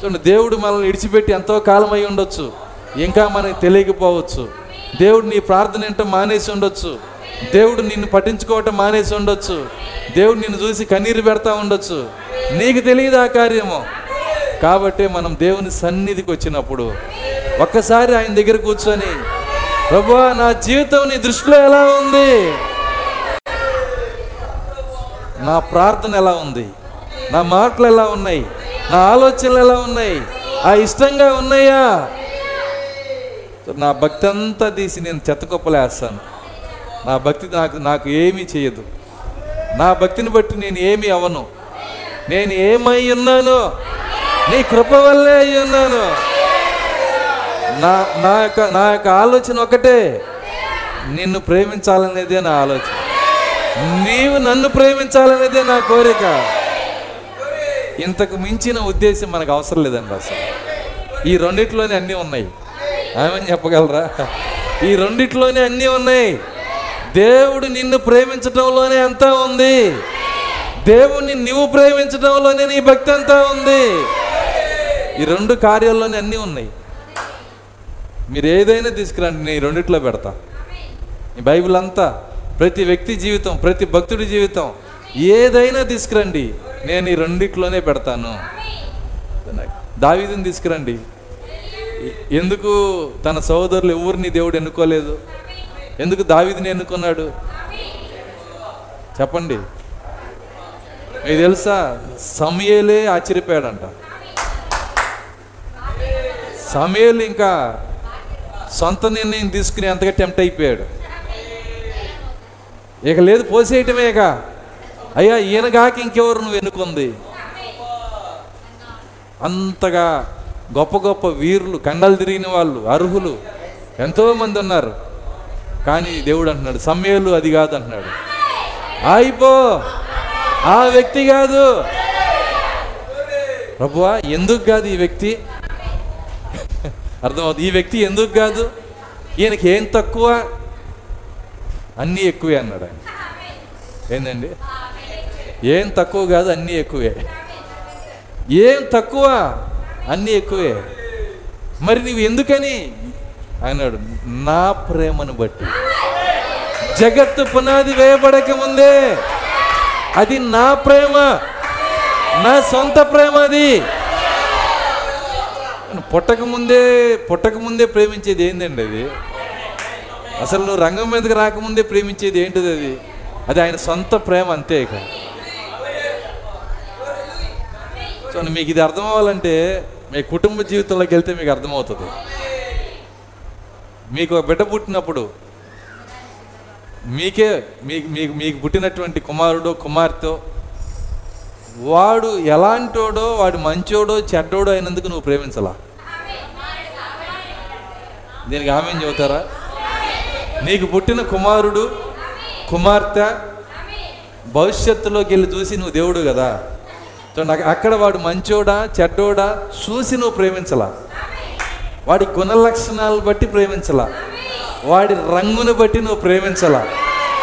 చూడండి దేవుడు మనల్ని విడిచిపెట్టి ఎంతో కాలం అయి ఉండొచ్చు. ఇంకా మనకి తెలియకపోవచ్చు. దేవుడు నీ ప్రార్థన ఏంటో మానేసి ఉండొచ్చు. దేవుడు నిన్ను పట్టించుకోవటం మానేసి ఉండొచ్చు. దేవుడు నిన్ను చూసి కన్నీరు పెడతా ఉండొచ్చు. నీకు తెలియదు ఆ కార్యము? కాబట్టి మనం దేవుని సన్నిధికి వచ్చినప్పుడు ఒక్కసారి ఆయన దగ్గర కూర్చొని ప్రభా నా జీవితం నీ దృష్టిలో ఎలా ఉంది? నా ప్రార్థన ఎలా ఉంది? నా మాటలు ఎలా ఉన్నాయి? నా ఆలోచనలు ఎలా ఉన్నాయి? ఆ ఇష్టంగా ఉన్నాయా? నా భక్తి అంతా తీసి నేను చెత్తకొప్పలేస్తాను నా భక్తి నాకు నాకు ఏమీ చేయదు. నా భక్తిని బట్టి నేను ఏమీ అవను నేను ఏమై ఉన్నాను నీ కృప వల్లే అయ్యి ఉన్నాను నా నా యొక్క నా యొక్క ఆలోచన ఒకటే. నిన్ను ప్రేమించాలనేదే నా ఆలోచన. నీవు నన్ను ప్రేమించాలనేదే నా కోరిక. ఇంతకు మించిన ఉద్దేశం మనకు అవసరం లేదండి అసలు. ఈ రెండిట్లోనే అన్నీ ఉన్నాయి. ఆమెను చెప్పగలరా? ఈ రెండిట్లోనే అన్నీ ఉన్నాయి. దేవుడు నిన్ను ప్రేమించడంలోనే అంతా ఉంది. దేవుణ్ణి నువ్వు ప్రేమించడంలోనే నీ భక్తి అంతా ఉంది. ఈ రెండు కార్యాల్లోనే అన్నీ ఉన్నాయి. మీరు ఏదైనా తీసుకురండి నేను రెండిట్లో పెడతా. ఈ బైబిల్ అంతా ప్రతి వ్యక్తి జీవితం ప్రతి భక్తుడి జీవితం ఏదైనా తీసుకురండి నేను ఈ రెండిట్లోనే పెడతాను. దావీదుని తీసుకురండి. ఎందుకు తన సోదరులు ఎవరిని దేవుడు ఎన్నుకోలేదు? ఎందుకు దావీదుని ఎన్నుకున్నాడు? చెప్పండి. మీకు తెలుసా? సమయలే ఆశ్చర్యపోయాడంట. సమయలు ఇంకా సొంత నిర్ణయం తీసుకుని అంతగా టెంప్ట్ అయిపోయాడు. ఇక లేదు పోసేయటమే ఇక. అయ్యా ఈయనగాకి ఇంకెవరు నువ్వు ఎన్నుకుంది? అంతగా గొప్ప గొప్ప వీరులు కండలు తిరిగిన వాళ్ళు అర్హులు ఎంతోమంది ఉన్నారు. కానీ దేవుడు అంటున్నాడు సమయాలు అది కాదు అంటున్నాడు. అయిపో ఆ వ్యక్తి కాదు. ప్రభువా ఎందుకు కాదు ఈ వ్యక్తి? అర్థమవుతుంది. ఈ వ్యక్తి ఎందుకు కాదు? ఈయనకి ఏం తక్కువ? అన్నీ ఎక్కువే అన్నాడు ఆయన. ఏందండి? ఏం తక్కువ కాదు అన్నీ ఎక్కువే. ఏం తక్కువ? అన్నీ ఎక్కువే. మరి నీవు ఎందుకని? అన్నాడు నా ప్రేమను బట్టి. జగత్తు పునాది వేయబడక ముందే. అది నా ప్రేమ. నా సొంత ప్రేమ అది. పుట్టకముందే పుట్టకముందే పుట్టక ముందే ప్రేమించేది ఏందండి అది? అసలు నువ్వు రంగం మీదకి రాకముందే ప్రేమించేది ఏంటిది అది? అది ఆయన సొంత ప్రేమ అంతే ఇక. సో మీకు ఇది అర్థం అవ్వాలంటే మీ కుటుంబ జీవితంలోకి వెళ్తే మీకు అర్థమవుతుంది. మీకు ఒక బిడ్డ పుట్టినప్పుడు మీకే మీకు మీకు మీకు పుట్టినటువంటి కుమారుడు కుమార్తె వాడు ఎలాంటోడో వాడు మంచోడో చెడ్డోడో అయినందుకు నువ్వు ప్రేమించలా? దీనికి ఆమె చెబుతారా? నీకు పుట్టిన కుమారుడు కుమార్తె భవిష్యత్తులోకి వెళ్ళి చూసి నువ్వు దేవుడు కదా. నాకు అక్కడ వాడు మంచోడా చెడ్డోడా చూసి నువ్వు ప్రేమించలా. వాడి గుణ లక్షణాలు బట్టి ప్రేమించలా. వాడి రంగును బట్టి నువ్వు ప్రేమించలా.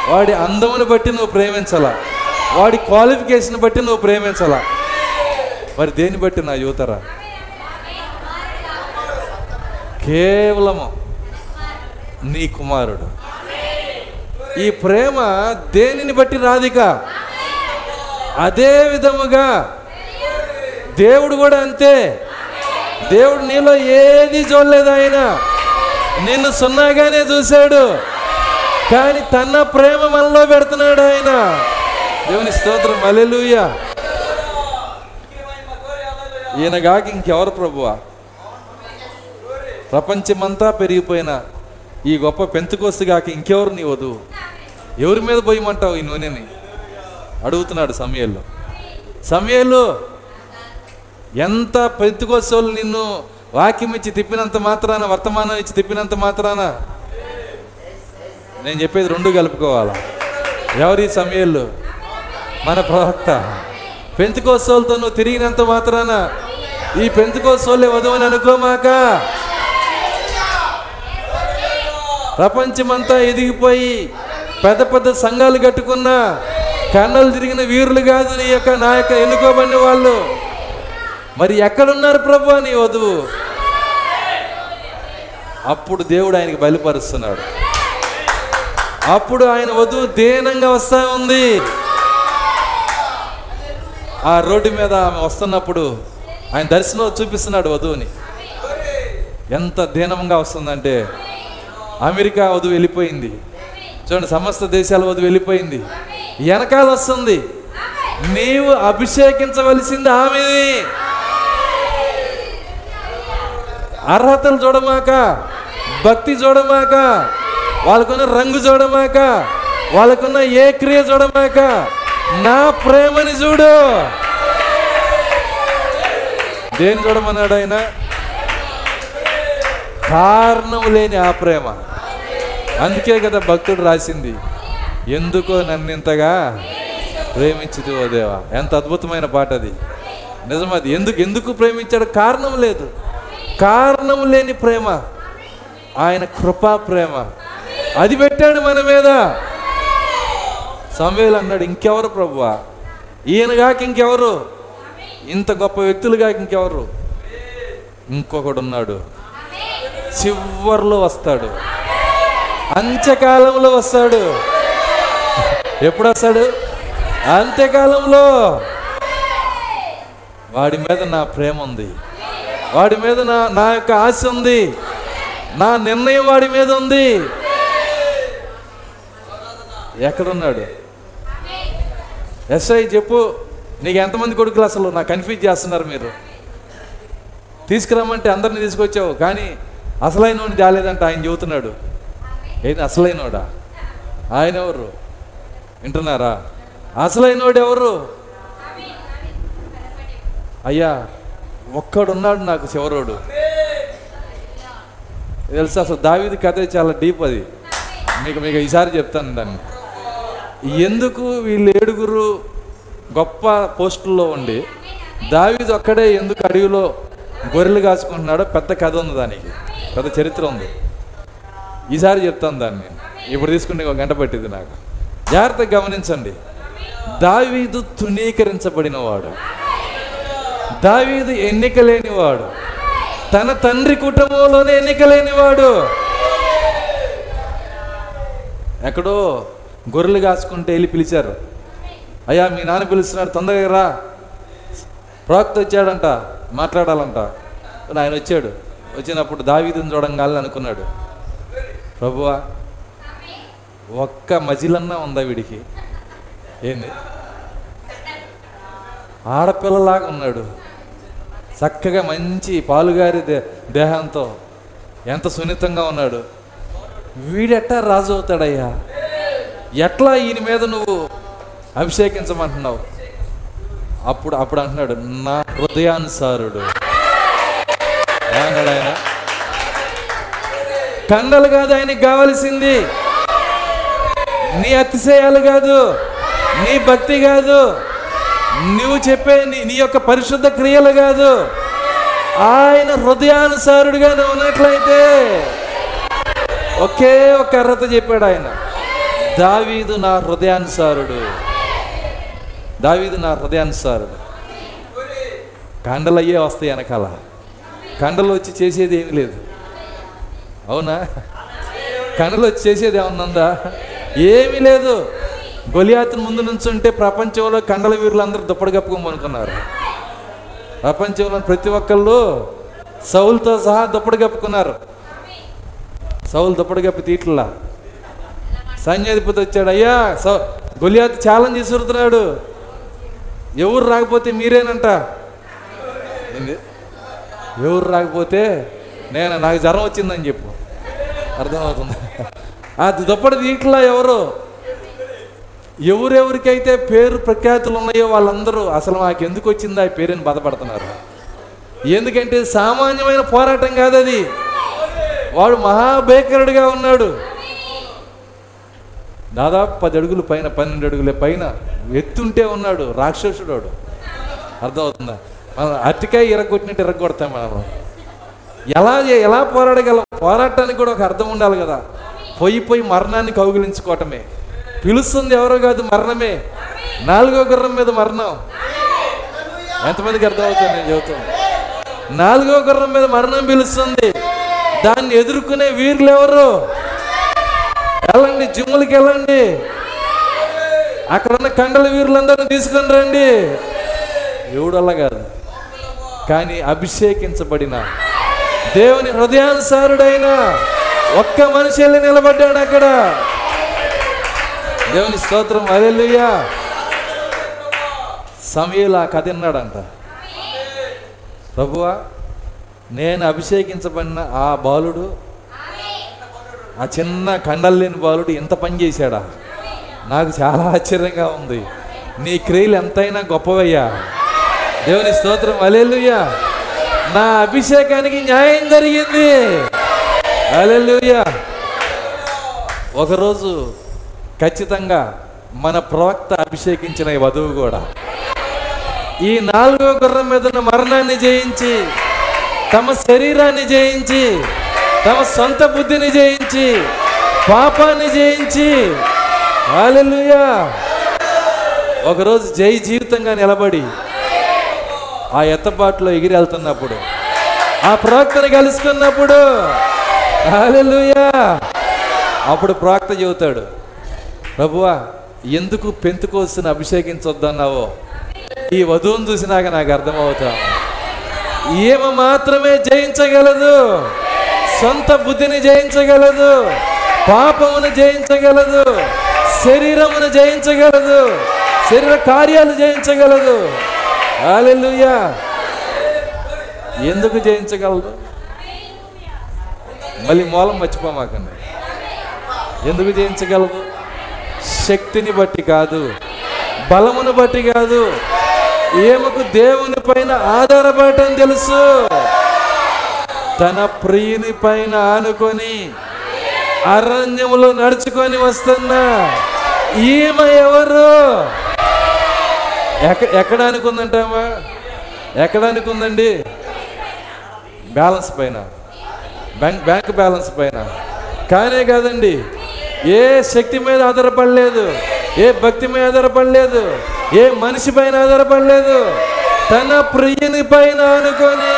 వాడి అందమును బట్టి నువ్వు ప్రేమించలా. వాడి క్వాలిఫికేషన్ బట్టి నువ్వు ప్రేమించాలా? మరి దేన్ని బట్టి నా యువతరా? కేవలము నీ కుమారుడు. ఈ ప్రేమ దేనిని బట్టి రాధిక? అదే విధముగా దేవుడు కూడా అంతే. దేవుడు నీలో ఏది చూడలేదు ఆయన. నిన్ను సున్నాగానే చూశాడు. కానీ తన ప్రేమ మనలో పెడుతున్నాడు ఆయన. దేవుని స్తోత్రం. అలెలుయ ఈయన కాక ఇంకెవరు ప్రభువా? ప్రపంచమంతా పెరిగిపోయిన ఈ గొప్ప పెంతుకోస్తు కాక ఇంకెవరు నీ వధువు? ఎవరి మీద పోయమంటావు ఈ నూనెని? అడుగుతున్నాడు సమయంలో సమయంలో ఎంత పెంతుకోసోళ్ళు నిన్ను వాక్యం ఇచ్చి తిప్పినంత మాత్రాన వర్తమానం ఇచ్చి తిప్పినంత మాత్రాన? నేను చెప్పేది రెండు కలుపుకోవాలా? ఎవరి సమయంలో మన ప్రవక్త. పెంతుకోసోలతో నువ్వు తిరిగినంత మాత్రాన ఈ పెంతుకోసోళ్ళే వధువని అనుకోమాక ప్రపంచమంతా ఎదిగిపోయి పెద్ద పెద్ద సంఘాలు కట్టుకున్న కండలు తిరిగిన వీరులు కాదు నీ యొక్క నా యొక్క ఎన్నుకోబడిన వాళ్ళు. మరి ఎక్కడున్నారు ప్రభు నీ వధువు? అప్పుడు దేవుడు ఆయనకి బయలుపరుస్తున్నాడు. అప్పుడు ఆయన వధువు దేనంగా వస్తా ఉంది? ఆ రోడ్డు మీద ఆమె వస్తున్నప్పుడు ఆయన దర్శనం చూపిస్తున్నాడు వధువుని. ఎంత దీనంగా వస్తుందంటే అమెరికా వధువు వెళ్ళిపోయింది. చూడండి సమస్త దేశాల వధువు వెళ్ళిపోయింది. వెనకాల వస్తుంది. నీవు అభిషేకించవలసింది ఆమె. అర్హతలు చూడమాక భక్తి చూడమాక వాళ్ళకున్న రంగు చూడమాక వాళ్ళకున్న ఏ క్రియ చూడమాక నా ప్రేమని చూడు. దేని చూడమన్నాడు ఆయన కారణం లేని ఆ ప్రేమ. అందుకే కదా భక్తుడు రాసింది ఎందుకో నన్ను ఇంతగా ప్రేమించదు ఓ దేవా. ఎంత అద్భుతమైన పాట అది. నిజమది ఎందుకు ఎందుకు ప్రేమించాడు? కారణం లేదు. కారణం లేని ప్రేమ. ఆయన కృపా ప్రేమ. అది పెట్టాడు మన మీద. సమవేలు అన్నాడు ఇంకెవరు ప్రభువా? ఈయన కాక ఇంకెవరు? ఇంత గొప్ప వ్యక్తులు కాక ఇంకెవరు? ఇంకొకడు ఉన్నాడు. చివర్లో వస్తాడు. అంత్యకాలంలో వస్తాడు. ఎప్పుడు వస్తాడు అంత్యకాలంలో. వాడి మీద నా ప్రేమ ఉంది. వాడి మీద నా నా యొక్క ఆశ ఉంది. నా నిర్ణయం వాడి మీద ఉంది. ఎక్కడున్నాడు? ఎస్ఐ చెప్పు నీకు ఎంతమంది కొడుకులు అసలు? నాకు కన్ఫ్యూజ్ చేస్తున్నారు మీరు. తీసుకురమ్మంటే అందరిని తీసుకొచ్చావు కానీ అసలైన వాడిని తేలేదంట ఆయన చెబుతున్నాడు. ఏది అసలైనోడా? ఆయన ఎవరు? వింటున్నారా? అసలైనోడు ఎవరు అయ్యా ఒక్కడున్నాడు నాకు చివరోడు తెలుసు అసలు? దావిది కథ చాలా డీప్ అది. మీకు మీకు ఈసారి చెప్తాను దాన్ని. ఎందుకు వీళ్ళు ఏడుగురు గొప్ప పోస్టుల్లో ఉండి దావీదు ఒక్కడే ఎందుకు అడవిలో గొర్రెలు కాచుకుంటున్నాడో పెద్ద కథ ఉంది దానికి పెద్ద చరిత్ర ఉంది. ఈసారి చెప్తాను దాన్ని. ఇప్పుడు తీసుకుంటే ఒక గంట పట్టింది నాకు. జాగ్రత్తగా గమనించండి. దావీదు తునీకరించబడినవాడు దావీదు ఎన్నిక లేనివాడు. తన తండ్రి కుటుంబంలోనే ఎన్నిక లేనివాడు. ఎక్కడో గొర్రెలు కాసుకుంటే వెళ్ళి పిలిచారు. అయ్యా మీ నాన్న పిలుస్తున్నాడు తొందరగా రా. ప్రవక్త వచ్చాడంట మాట్లాడాలంట. ఆయన వచ్చాడు. వచ్చినప్పుడు దావీదుని చూడంగాలని అనుకున్నాడు. ప్రభువా ఒక్క మజిలన్నా ఉందా వీడికి? ఏంది? ఆడపిల్లలాగా ఉన్నాడు. చక్కగా మంచి పాలుగారి దే- దేహంతో ఎంత సున్నితంగా ఉన్నాడు. వీడెట్టా రాజు అవుతాడయ్యా? ఎట్లా ఈయన మీద నువ్వు అభిషేకించమంటున్నావు? అప్పుడు అప్పుడు అంటున్నాడు నా హృదయానుసారుడు. ఆయన? కండలు కాదు ఆయనకి కావలసింది. నీ అతిశయాలు కాదు. నీ భక్తి కాదు. నువ్వు చెప్పే నీ నీ యొక్క పరిశుద్ధ క్రియలు కాదు. ఆయన హృదయానుసారుడిగా నువ్వు ఉన్నట్లయితే ఒకే ఒక అర్హత చెప్పాడు ఆయన. దావీదు నా హృదయానుసారుడు. దావీదు నా హృదయానుసారుడు. కండలు అయ్యే వస్తాయి వెనకాల. కండలు వచ్చి చేసేది ఏమీ లేదు. అవునా? కండలు వచ్చి చేసేది ఏమన్నా ఉందా? ఏమీ లేదు. గొలియాత్ ముందు నుంచుంటే ప్రపంచంలో కండల వీరులు అందరూ దుప్పటి కప్పుకోమనుకున్నారు. ప్రపంచంలో ప్రతి ఒక్కళ్ళు సౌలుతో సహా దుప్పటి కప్పుకున్నారు. సౌలు దుప్పటి కప్పి తీట్లా. సైన్యాధిపతి వచ్చాడు అయ్యా సో గొలియాత్ ఛాలెంజ్ విసురుతున్నాడు ఎవరు రాకపోతే మీరేనంట. ఏంది? ఎవరు రాకపోతే నేను నాకు జ్వరం వచ్చిందని చెప్పు. అర్థమవుతుంది? ఆ దుప్పటి దీంట్లో ఎవరు? ఎవరెవరికైతే పేరు ప్రఖ్యాతులు ఉన్నాయో వాళ్ళందరూ అసలు నాకు ఎందుకు వచ్చిందా ఈ పేరుని బాధపడుతున్నారు? ఎందుకంటే సామాన్యమైన పోరాటం కాదు అది వాడు మహాభేకరుడిగా ఉన్నాడు. దాదాపు పది అడుగులు పైన పన్నెండు అడుగుల పైన ఎత్తుంటే ఉన్నాడు రాక్షసుడు వాడు అర్థమవుతుందా? మనం అతికాయ ఇరగొట్టినట్టు ఇరగొడతాం మనం ఎలా ఎలా పోరాడగలం? పోరాటానికి కూడా ఒక అర్థం ఉండాలి కదా. పొయ్యి పొయ్యి మరణాన్ని కౌగిలించుకోవటమే. పిలుస్తుంది ఎవరో కాదు మరణమే. నాలుగో గుర్రం మీద మరణం. ఎంతమందికి అర్థమవుతుంది నేను చెబుతాను నాలుగో గుర్రం మీద మరణం పిలుస్తుంది. దాన్ని ఎదుర్కొనే వీరులు ఎవరు? వెళ్ళండి జిమ్ములకి వెళ్ళండి. అక్కడ ఉన్న కండల వీరులందరినీ తీసుకొని రండి. ఎవడల్లా కాదు. కానీ అభిషేకించబడిన దేవుని హృదయానుసారుడైన ఒక్క మనిషి వెళ్ళి నిలబడ్డాడు అక్కడ. దేవుని స్తోత్రం అలెలుయ్యా సమయంలో ఆ కథ విన్నాడంట. ప్రభువా నేను అభిషేకించబడిన ఆ బాలుడు ఆ చిన్న కండలు లేని బాలుడు ఎంత పని చేశాడా? నాకు చాలా ఆశ్చర్యంగా ఉంది. నీ క్రియలు ఎంతైనా గొప్పవయ్యా. దేవుని స్తోత్రం అలెలుయ్యా నా అభిషేకానికి న్యాయం జరిగింది. అలెలుయ్యా ఒకరోజు ఖచ్చితంగా మన ప్రవక్త అభిషేకించిన ఈ వధువు కూడా ఈ నాలుగో గుర్రం మీద ఉన్న మరణాన్ని జయించి తమ శరీరాన్ని జయించి తమ సొంత బుద్ధిని జయించి పాపాన్ని జయించి హల్లెలూయా. ఒకరోజు జై జీవితంగా నిలబడి ఆ ఎత్తపాట్లో ఎగిరి వెళ్తున్నప్పుడు ఆ ప్రవక్తను కలుసుకున్నప్పుడు హల్లెలూయా. అప్పుడు ప్రవక్త చెబుతాడు ప్రభువా ఎందుకు పెంతుకోస్తుని అభిషేకించొద్దన్నావో ఈ వధువును చూసినాక నాకు అర్థమవుతా. ఈమె మాత్రమే జయించగలదు. సొంత బుద్ధిని జయించగలదు పాపమును జయించగలదు శరీరమును జయించగలదు శరీర కార్యాలు జయించగలదు. హల్లెలూయా. ఎందుకు జయించగలదు? మళ్ళీ మూలం మర్చిపోమాకండి. ఎందుకు జయించగలదు? శక్తిని బట్టి కాదు బలమును బట్టి కాదు. ఏమకు దేవుని పైన ఆధారపడటం తెలుసు? తన ప్రియుని పైన ఆనుకొని అరణ్యములో నడుచుకొని వస్తున్నా ఈమె ఎవరు? ఎక్కడ ఎక్కడ అనుకుందంటామా ఎక్కడ అనుకుందండి? బ్యాలెన్స్ పైన. బ్యాంక్ బ్యాంక్ బ్యాలెన్స్ పైన. కానే కాదండి. ఏ శక్తి మీద ఆధారపడలేదు ఏ భక్తి మీద ఆధారపడలేదు ఏ మనిషి పైన ఆధారపడలేదు. తన ప్రియుని పైన అనుకొని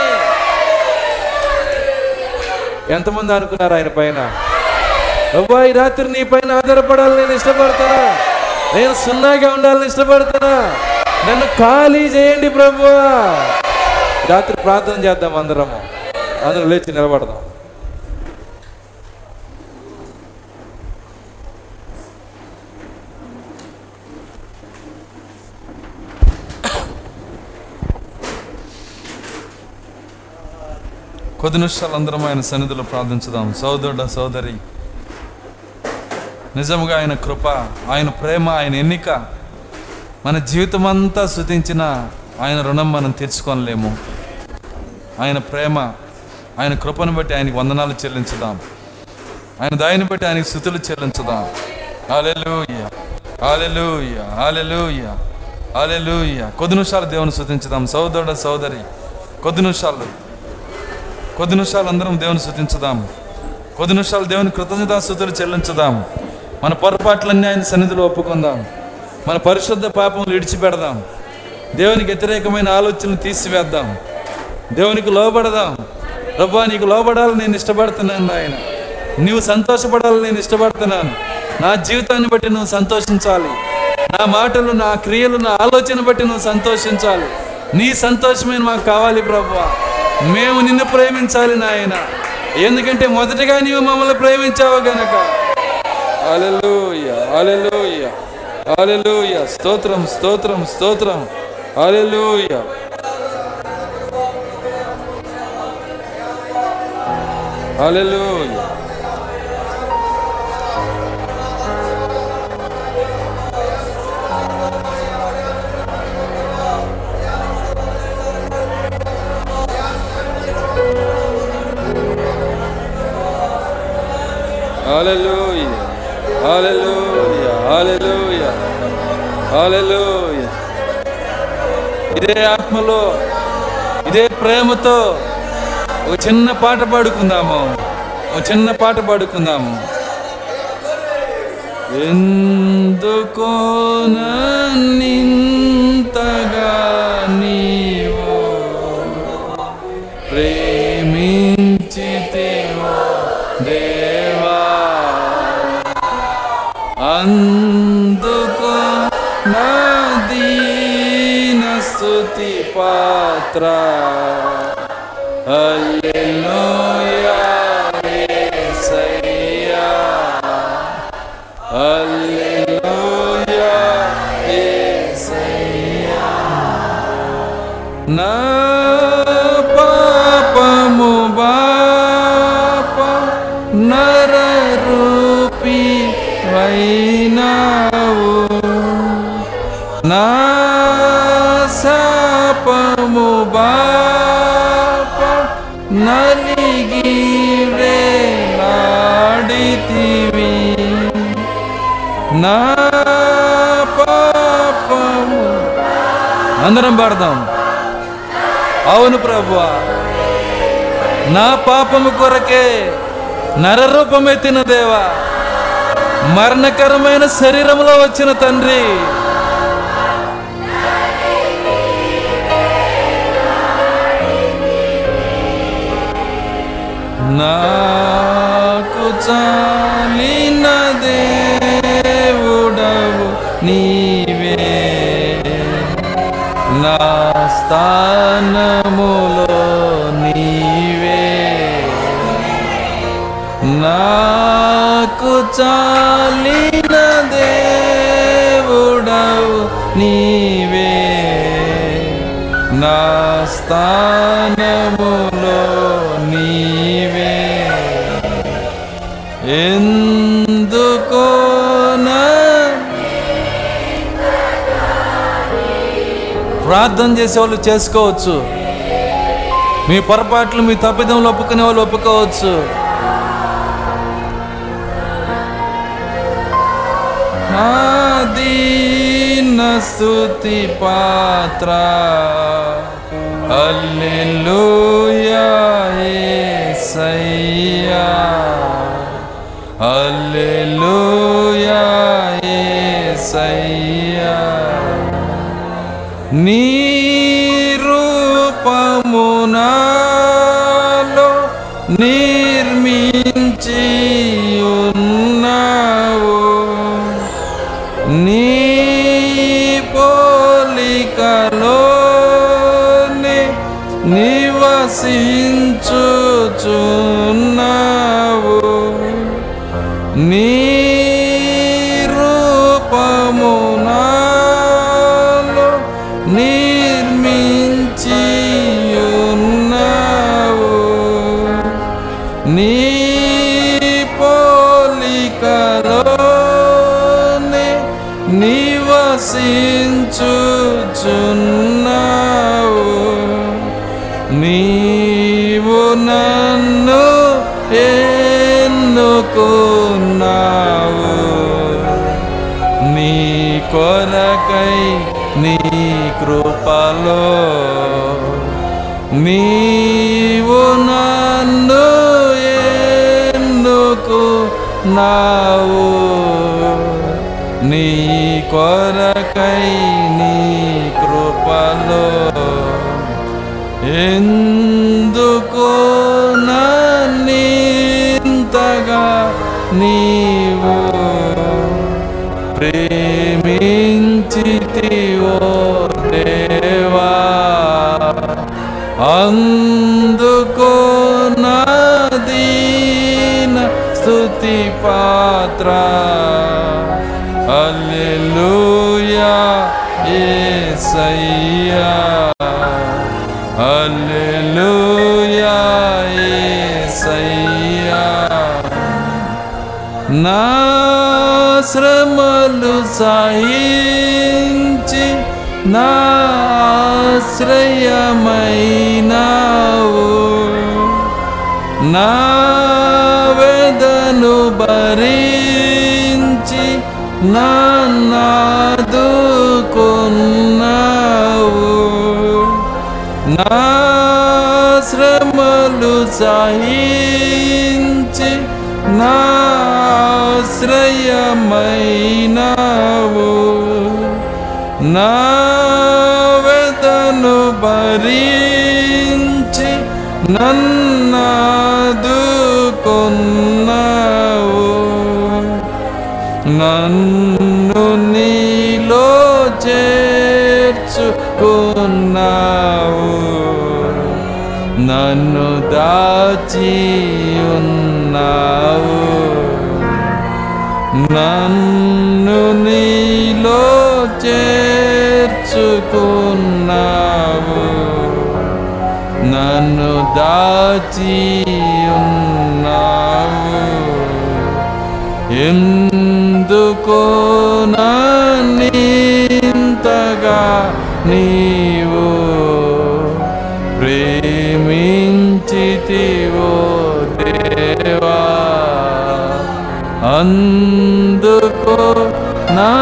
ఎంతమంది అనుకున్నారు ఆయన పైన? అబ్బా ఈ రాత్రి నీ పైన ఆధారపడాలని నేను ఇష్టపడతానా? నేను సున్నాగా ఉండాలని ఇష్టపడతానా? నన్ను ఖాళీ చేయండి ప్రభువా. రాత్రి ప్రార్థన చేద్దాం అందరము. అందరం లేచి నిలబడదాం. కొద్ది నిమిషాలు అందరం ఆయన సన్నిధిలో ప్రార్థించుదాం. సోదరుడ సోదరి నిజముగా ఆయన కృప ఆయన ప్రేమ ఆయన ఎన్నిక మన జీవితం అంతా శృతించిన ఆయన రుణం మనం తీర్చుకోనలేము. ఆయన ప్రేమ ఆయన కృపను బట్టి ఆయనకి వందనాలు చెల్లించుదాం. ఆయన దాయిని బట్టి ఆయనకి స్థుతులు చెల్లించుదాం. హాలెలూయ హాలెలూయ హాలెలూయ హాలెలూయ కొద్ది నిమిషాలు దేవుని శృతించుదాం సోదరుడ సోదరి కొద్ది నిమిషాలు. కొద్ది నిమిషాలు అందరం దేవుని శుతించుదాం కొద్ది నిమిషాలు దేవుని కృతజ్ఞతాస్థుతులు చెల్లించుదాం. మన పొరపాట్లన్నీ ఆయన సన్నిధిలో ఒప్పుకుందాం. మన పరిశుద్ధ పాపం విడిచిపెడదాం. దేవునికి వ్యతిరేకమైన ఆలోచనలు తీసివేద్దాం. దేవునికి లోబడదాం. రబ్బా నీకు లోబడాలని నేను ఇష్టపడుతున్నాను ఆయన నీవు సంతోషపడాలని నేను ఇష్టపడుతున్నాను. నా జీవితాన్ని బట్టి నువ్వు సంతోషించాలి. నా మాటలు నా క్రియలు నా ఆలోచన బట్టి నువ్వు సంతోషించాలి. నీ సంతోషమే మాకు కావాలి ప్రభువా మేము నిన్ను ప్రేమించాలి నాయన. ఎందుకంటే మొదటగా నీవు మమ్మల్ని ప్రేమించావు గనక. హల్లెలూయ హల్లెలూయ హల్లెలూయ. స్తోత్రం స్తోత్రం స్తోత్రం. అలెలుయ హల్లెలూయ. Hallelujah. Hallelujah. Hallelujah. Hallelujah. ఇదే ఆత్మలో ఇదే ప్రేమతో ఒక చిన్న పాట పాడుకుందాము ఒక చిన్న పాట పాడుకుందాము ఎందుకో నింతగా నీ పాత్ర హల్లెలూయా నా పాపము అందరం పాడదాం. అవును ప్రభువా. నా పాపము కొరకే నరరూపమెత్తిన దేవా. మరణకరమైన శరీరంలో వచ్చిన తండ్రి. నాకు చా స్థానములో నీవే. ఎందుకో ప్రార్థన చేసేవాళ్ళు చేసుకోవచ్చు. మీ పొరపాట్లు మీ తప్పిదంలో ఒప్పుకునే వాళ్ళు ఒప్పుకోవచ్చు. దీన స్తుతి పాత్ర. అల్లెలూయా యేసయ్యా అల్లెలూయా యేసయ్యా నీ ఉన్నావు నీ కొరకై నీ కృపలో నీవు నన్ను ఎన్నుకున్నావు నీ కొరకై నీ కృపలో ఎందుకో అందుకో నాదీన స్తుతి పాత్ర అల్లెలూయా యేసయ్యా అల్లెలూయా యేసయ్యా నా శ్రమలు సహించి श्रयमैना नावेदनु नाश्रमलु सहि नाश्रमलु सहिञ्चि नाश्रयमयिनावो। నా ఆశ్రయమైనావు నా వేదను భరించి నన్నాదుకున్నావు. నన్ను నీలో చేర్చుకున్నావు. నన్ను దాచి ఉన్నావు. నన్ను నీలో చే చేర్చుకున్నావు నన్ను దాచి ఉన్నావు ఎందుకో నన్నింతగా నీవు ప్రేమించితివో దేవా. అందుకో నా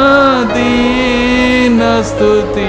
దీన స్థుతి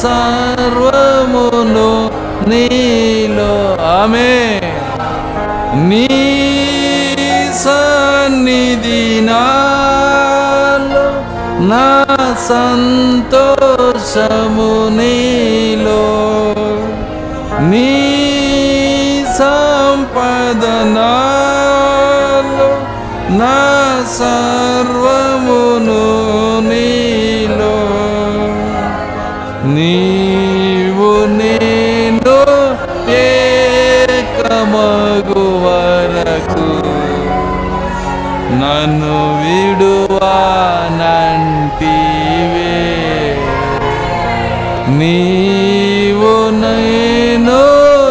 సర్వమును నీలో ఆమె నీ సన్నిధి నాలో నా సంతోషము నీలో నీ సంపదనాలో నా సర్వమును నీలో నన్ను విడువానంటివే. నీవు నేను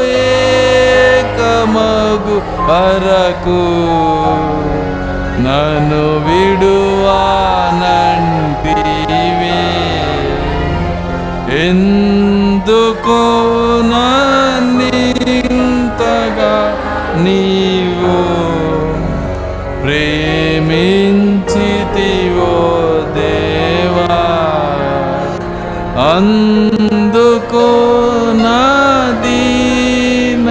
ఏకమగు అరకు. నన్ను విడువానంటివే. ఎందుకు నన్నింతగా నీ అందుకో నా దీన.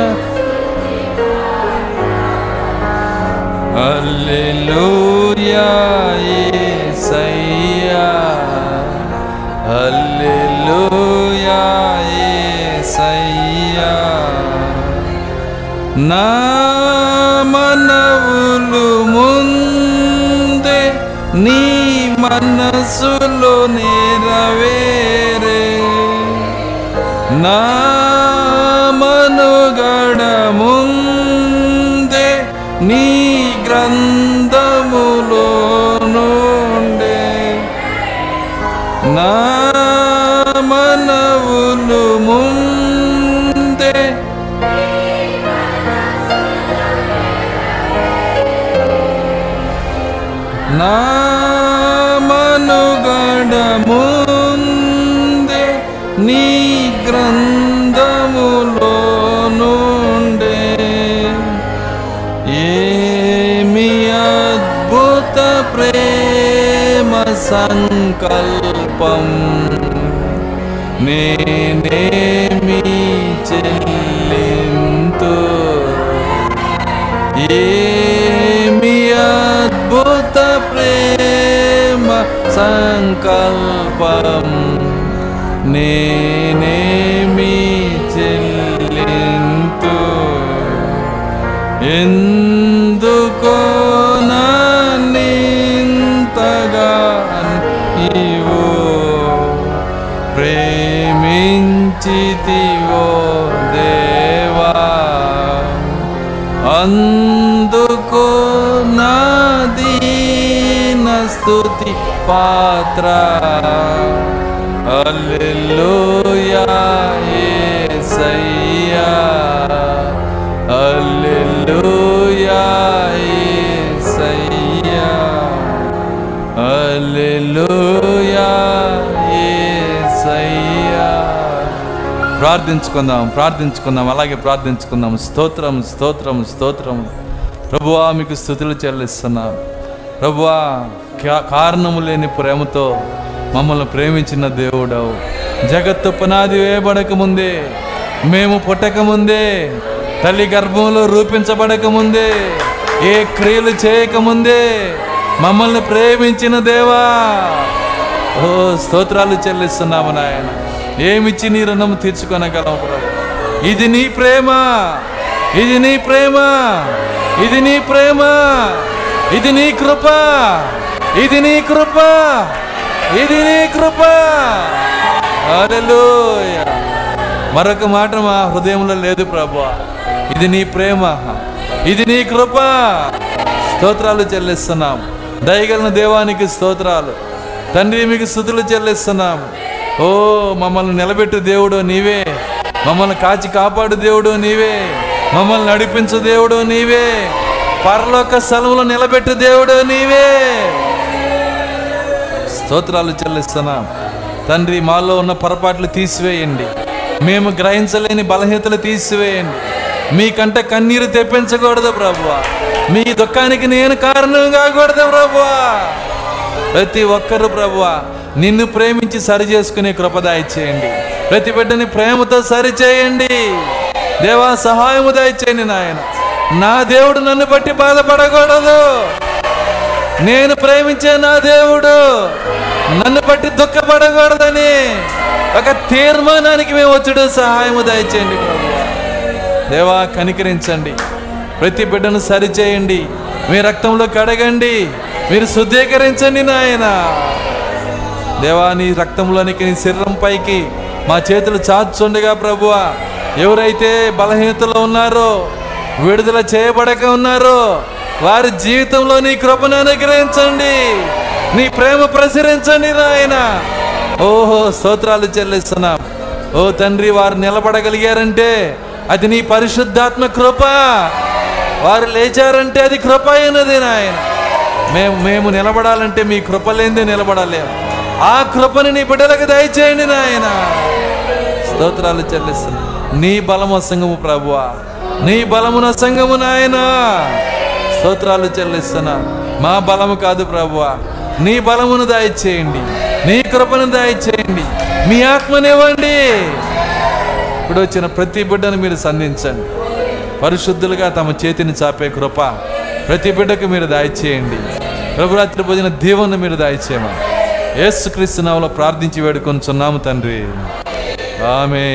హల్లెలూయా యేసయ్యా హల్లెలూయా యేసయ్యా నా మనవులు ముందే నీ మనసులో నేరవే. నా మనుగడ ముందే నీ గ్రంథములో నుండే నా మనవులు ముందే నా సంకల్పం నేనేమి చెల్లింతు ఏమి అద్భుత ప్రేమ సంకల్పం నేనేమి చెల్లింతు ఎందుకో అందుకో నా దీన స్తుతి పాత్ర అల్లెలుయా యేసయ్యా అల్లెలుయా యేసయ్యా అల్లెలుయా ప్రార్థించుకుందాం ప్రార్థించుకుందాం అలాగే ప్రార్థించుకుందాం. స్తోత్రం స్తోత్రం స్తోత్రం. ప్రభువా మీకు స్థుతులు చెల్లిస్తున్నాం. ప్రభువా కారణము లేని ప్రేమతో మమ్మల్ని ప్రేమించిన దేవుడవు. జగత్తు పునాది వేయబడక ముందే మేము పుట్టకముందే తల్లి గర్భంలో రూపించబడకముందే ఏ క్రియలు చేయకముందే మమ్మల్ని ప్రేమించిన దేవా. ఓ స్తోత్రాలు చెల్లిస్తున్నాము నాయన. ఏమిచ్చి నీ రుణం తీర్చుకొనగలం ప్రభు? ఇది నీ ప్రేమ. ఇది నీ ప్రేమ. ఇది నీ ప్రేమ. ఇది నీ కృప. ఇది నీ కృప. ఇది నీ కృప. మరొక మాట మా హృదయంలో లేదు ప్రభు. ఇది నీ ప్రేమ. ఇది నీ కృప. స్తోత్రాలు చెల్లిస్తున్నాం. దయగలిన దేవానికి స్తోత్రాలు. తండ్రి మీకు స్థుతులు చెల్లిస్తున్నాము ఓ మమ్మల్ని నిలబెట్టు దేవుడు నీవే. మమ్మల్ని కాచి కాపాడు దేవుడు నీవే. మమ్మల్ని నడిపించు దేవుడు నీవే. పరలోక సెలవులు నిలబెట్టు దేవుడు నీవే. స్తోత్రాలు చెల్లిస్తున్నాం. తండ్రి మాలో ఉన్న పొరపాట్లు తీసివేయండి. మేము గ్రహించలేని బలహీనతలు తీసివేయండి. మీకంటే కన్నీరు తెప్పించకూడదు ప్రభువా. మీ దుఃఖానికి నేను కారణం కాకూడదు ప్రభువా. ప్రతి ఒక్కరు ప్రభువా నిన్ను ప్రేమించి సరి చేసుకునే కృపదాయి చేయండి ప్రతి బిడ్డని ప్రేమతో సరి చేయండి. దేవా సహాయము దయచేయండి నాయన. నా దేవుడు నన్ను బట్టి బాధపడకూడదు. నేను ప్రేమించే నా దేవుడు నన్ను బట్టి దుఃఖపడకూడదని ఒక తీర్మానానికి మేము వచ్చుడు. సహాయము దయచేయండి దేవా కనికరించండి. ప్రతి బిడ్డను సరిచేయండి మీ రక్తంలో కడగండి. మీరు శుద్ధీకరించండి నాయనా. దేవా నీ రక్తంలోనికి నీ శరీరం పైకి మా చేతులు చాచుండగా ప్రభువా. ఎవరైతే బలహీనతలో ఉన్నారో విడుదల చేయబడక ఉన్నారో వారి జీవితంలో నీ కృపను అనుగ్రహించండి. నీ ప్రేమ ప్రసరించండి నాయన. ఓహో స్తోత్రాలు చెల్లిస్తున్నాం. ఓ తండ్రి వారు నిలబడగలిగారంటే అది నీ పరిశుద్ధాత్మ కృప. వారు లేచారంటే అది కృప అయినది నాయన. మేము మేము నిలబడాలంటే మీ కృప లేనిదే నిలబడలేము. ఆ కృపని నీ బిడ్డలకు దయచేయండి నాయన. స్తోత్రాలు చెల్లిస్తున్నా. నీ బలము సంగము ప్రభువా. నీ బలమున సంగము నాయన. స్తోత్రాలు చెల్లిస్తున్నా. మా బలము కాదు ప్రభువా. నీ బలమును దయచేయండి. నీ కృపను దయచేయండి. మీ ఆత్మనివ్వండి ఇప్పుడు వచ్చిన ప్రతి బిడ్డను మీరు సంధించండి. పరిశుద్ధులుగా తమ చేతిని చాపే కృప ప్రతి బిడ్డకు మీరు దాయిచేయండి. ప్రభురాత్రి భోజన దీవెన మీరు దాయిచేయమని. యేసుక్రీస్తు నామములో ప్రార్థించి వేడుకొంచున్నాము తండ్రి. ఆమె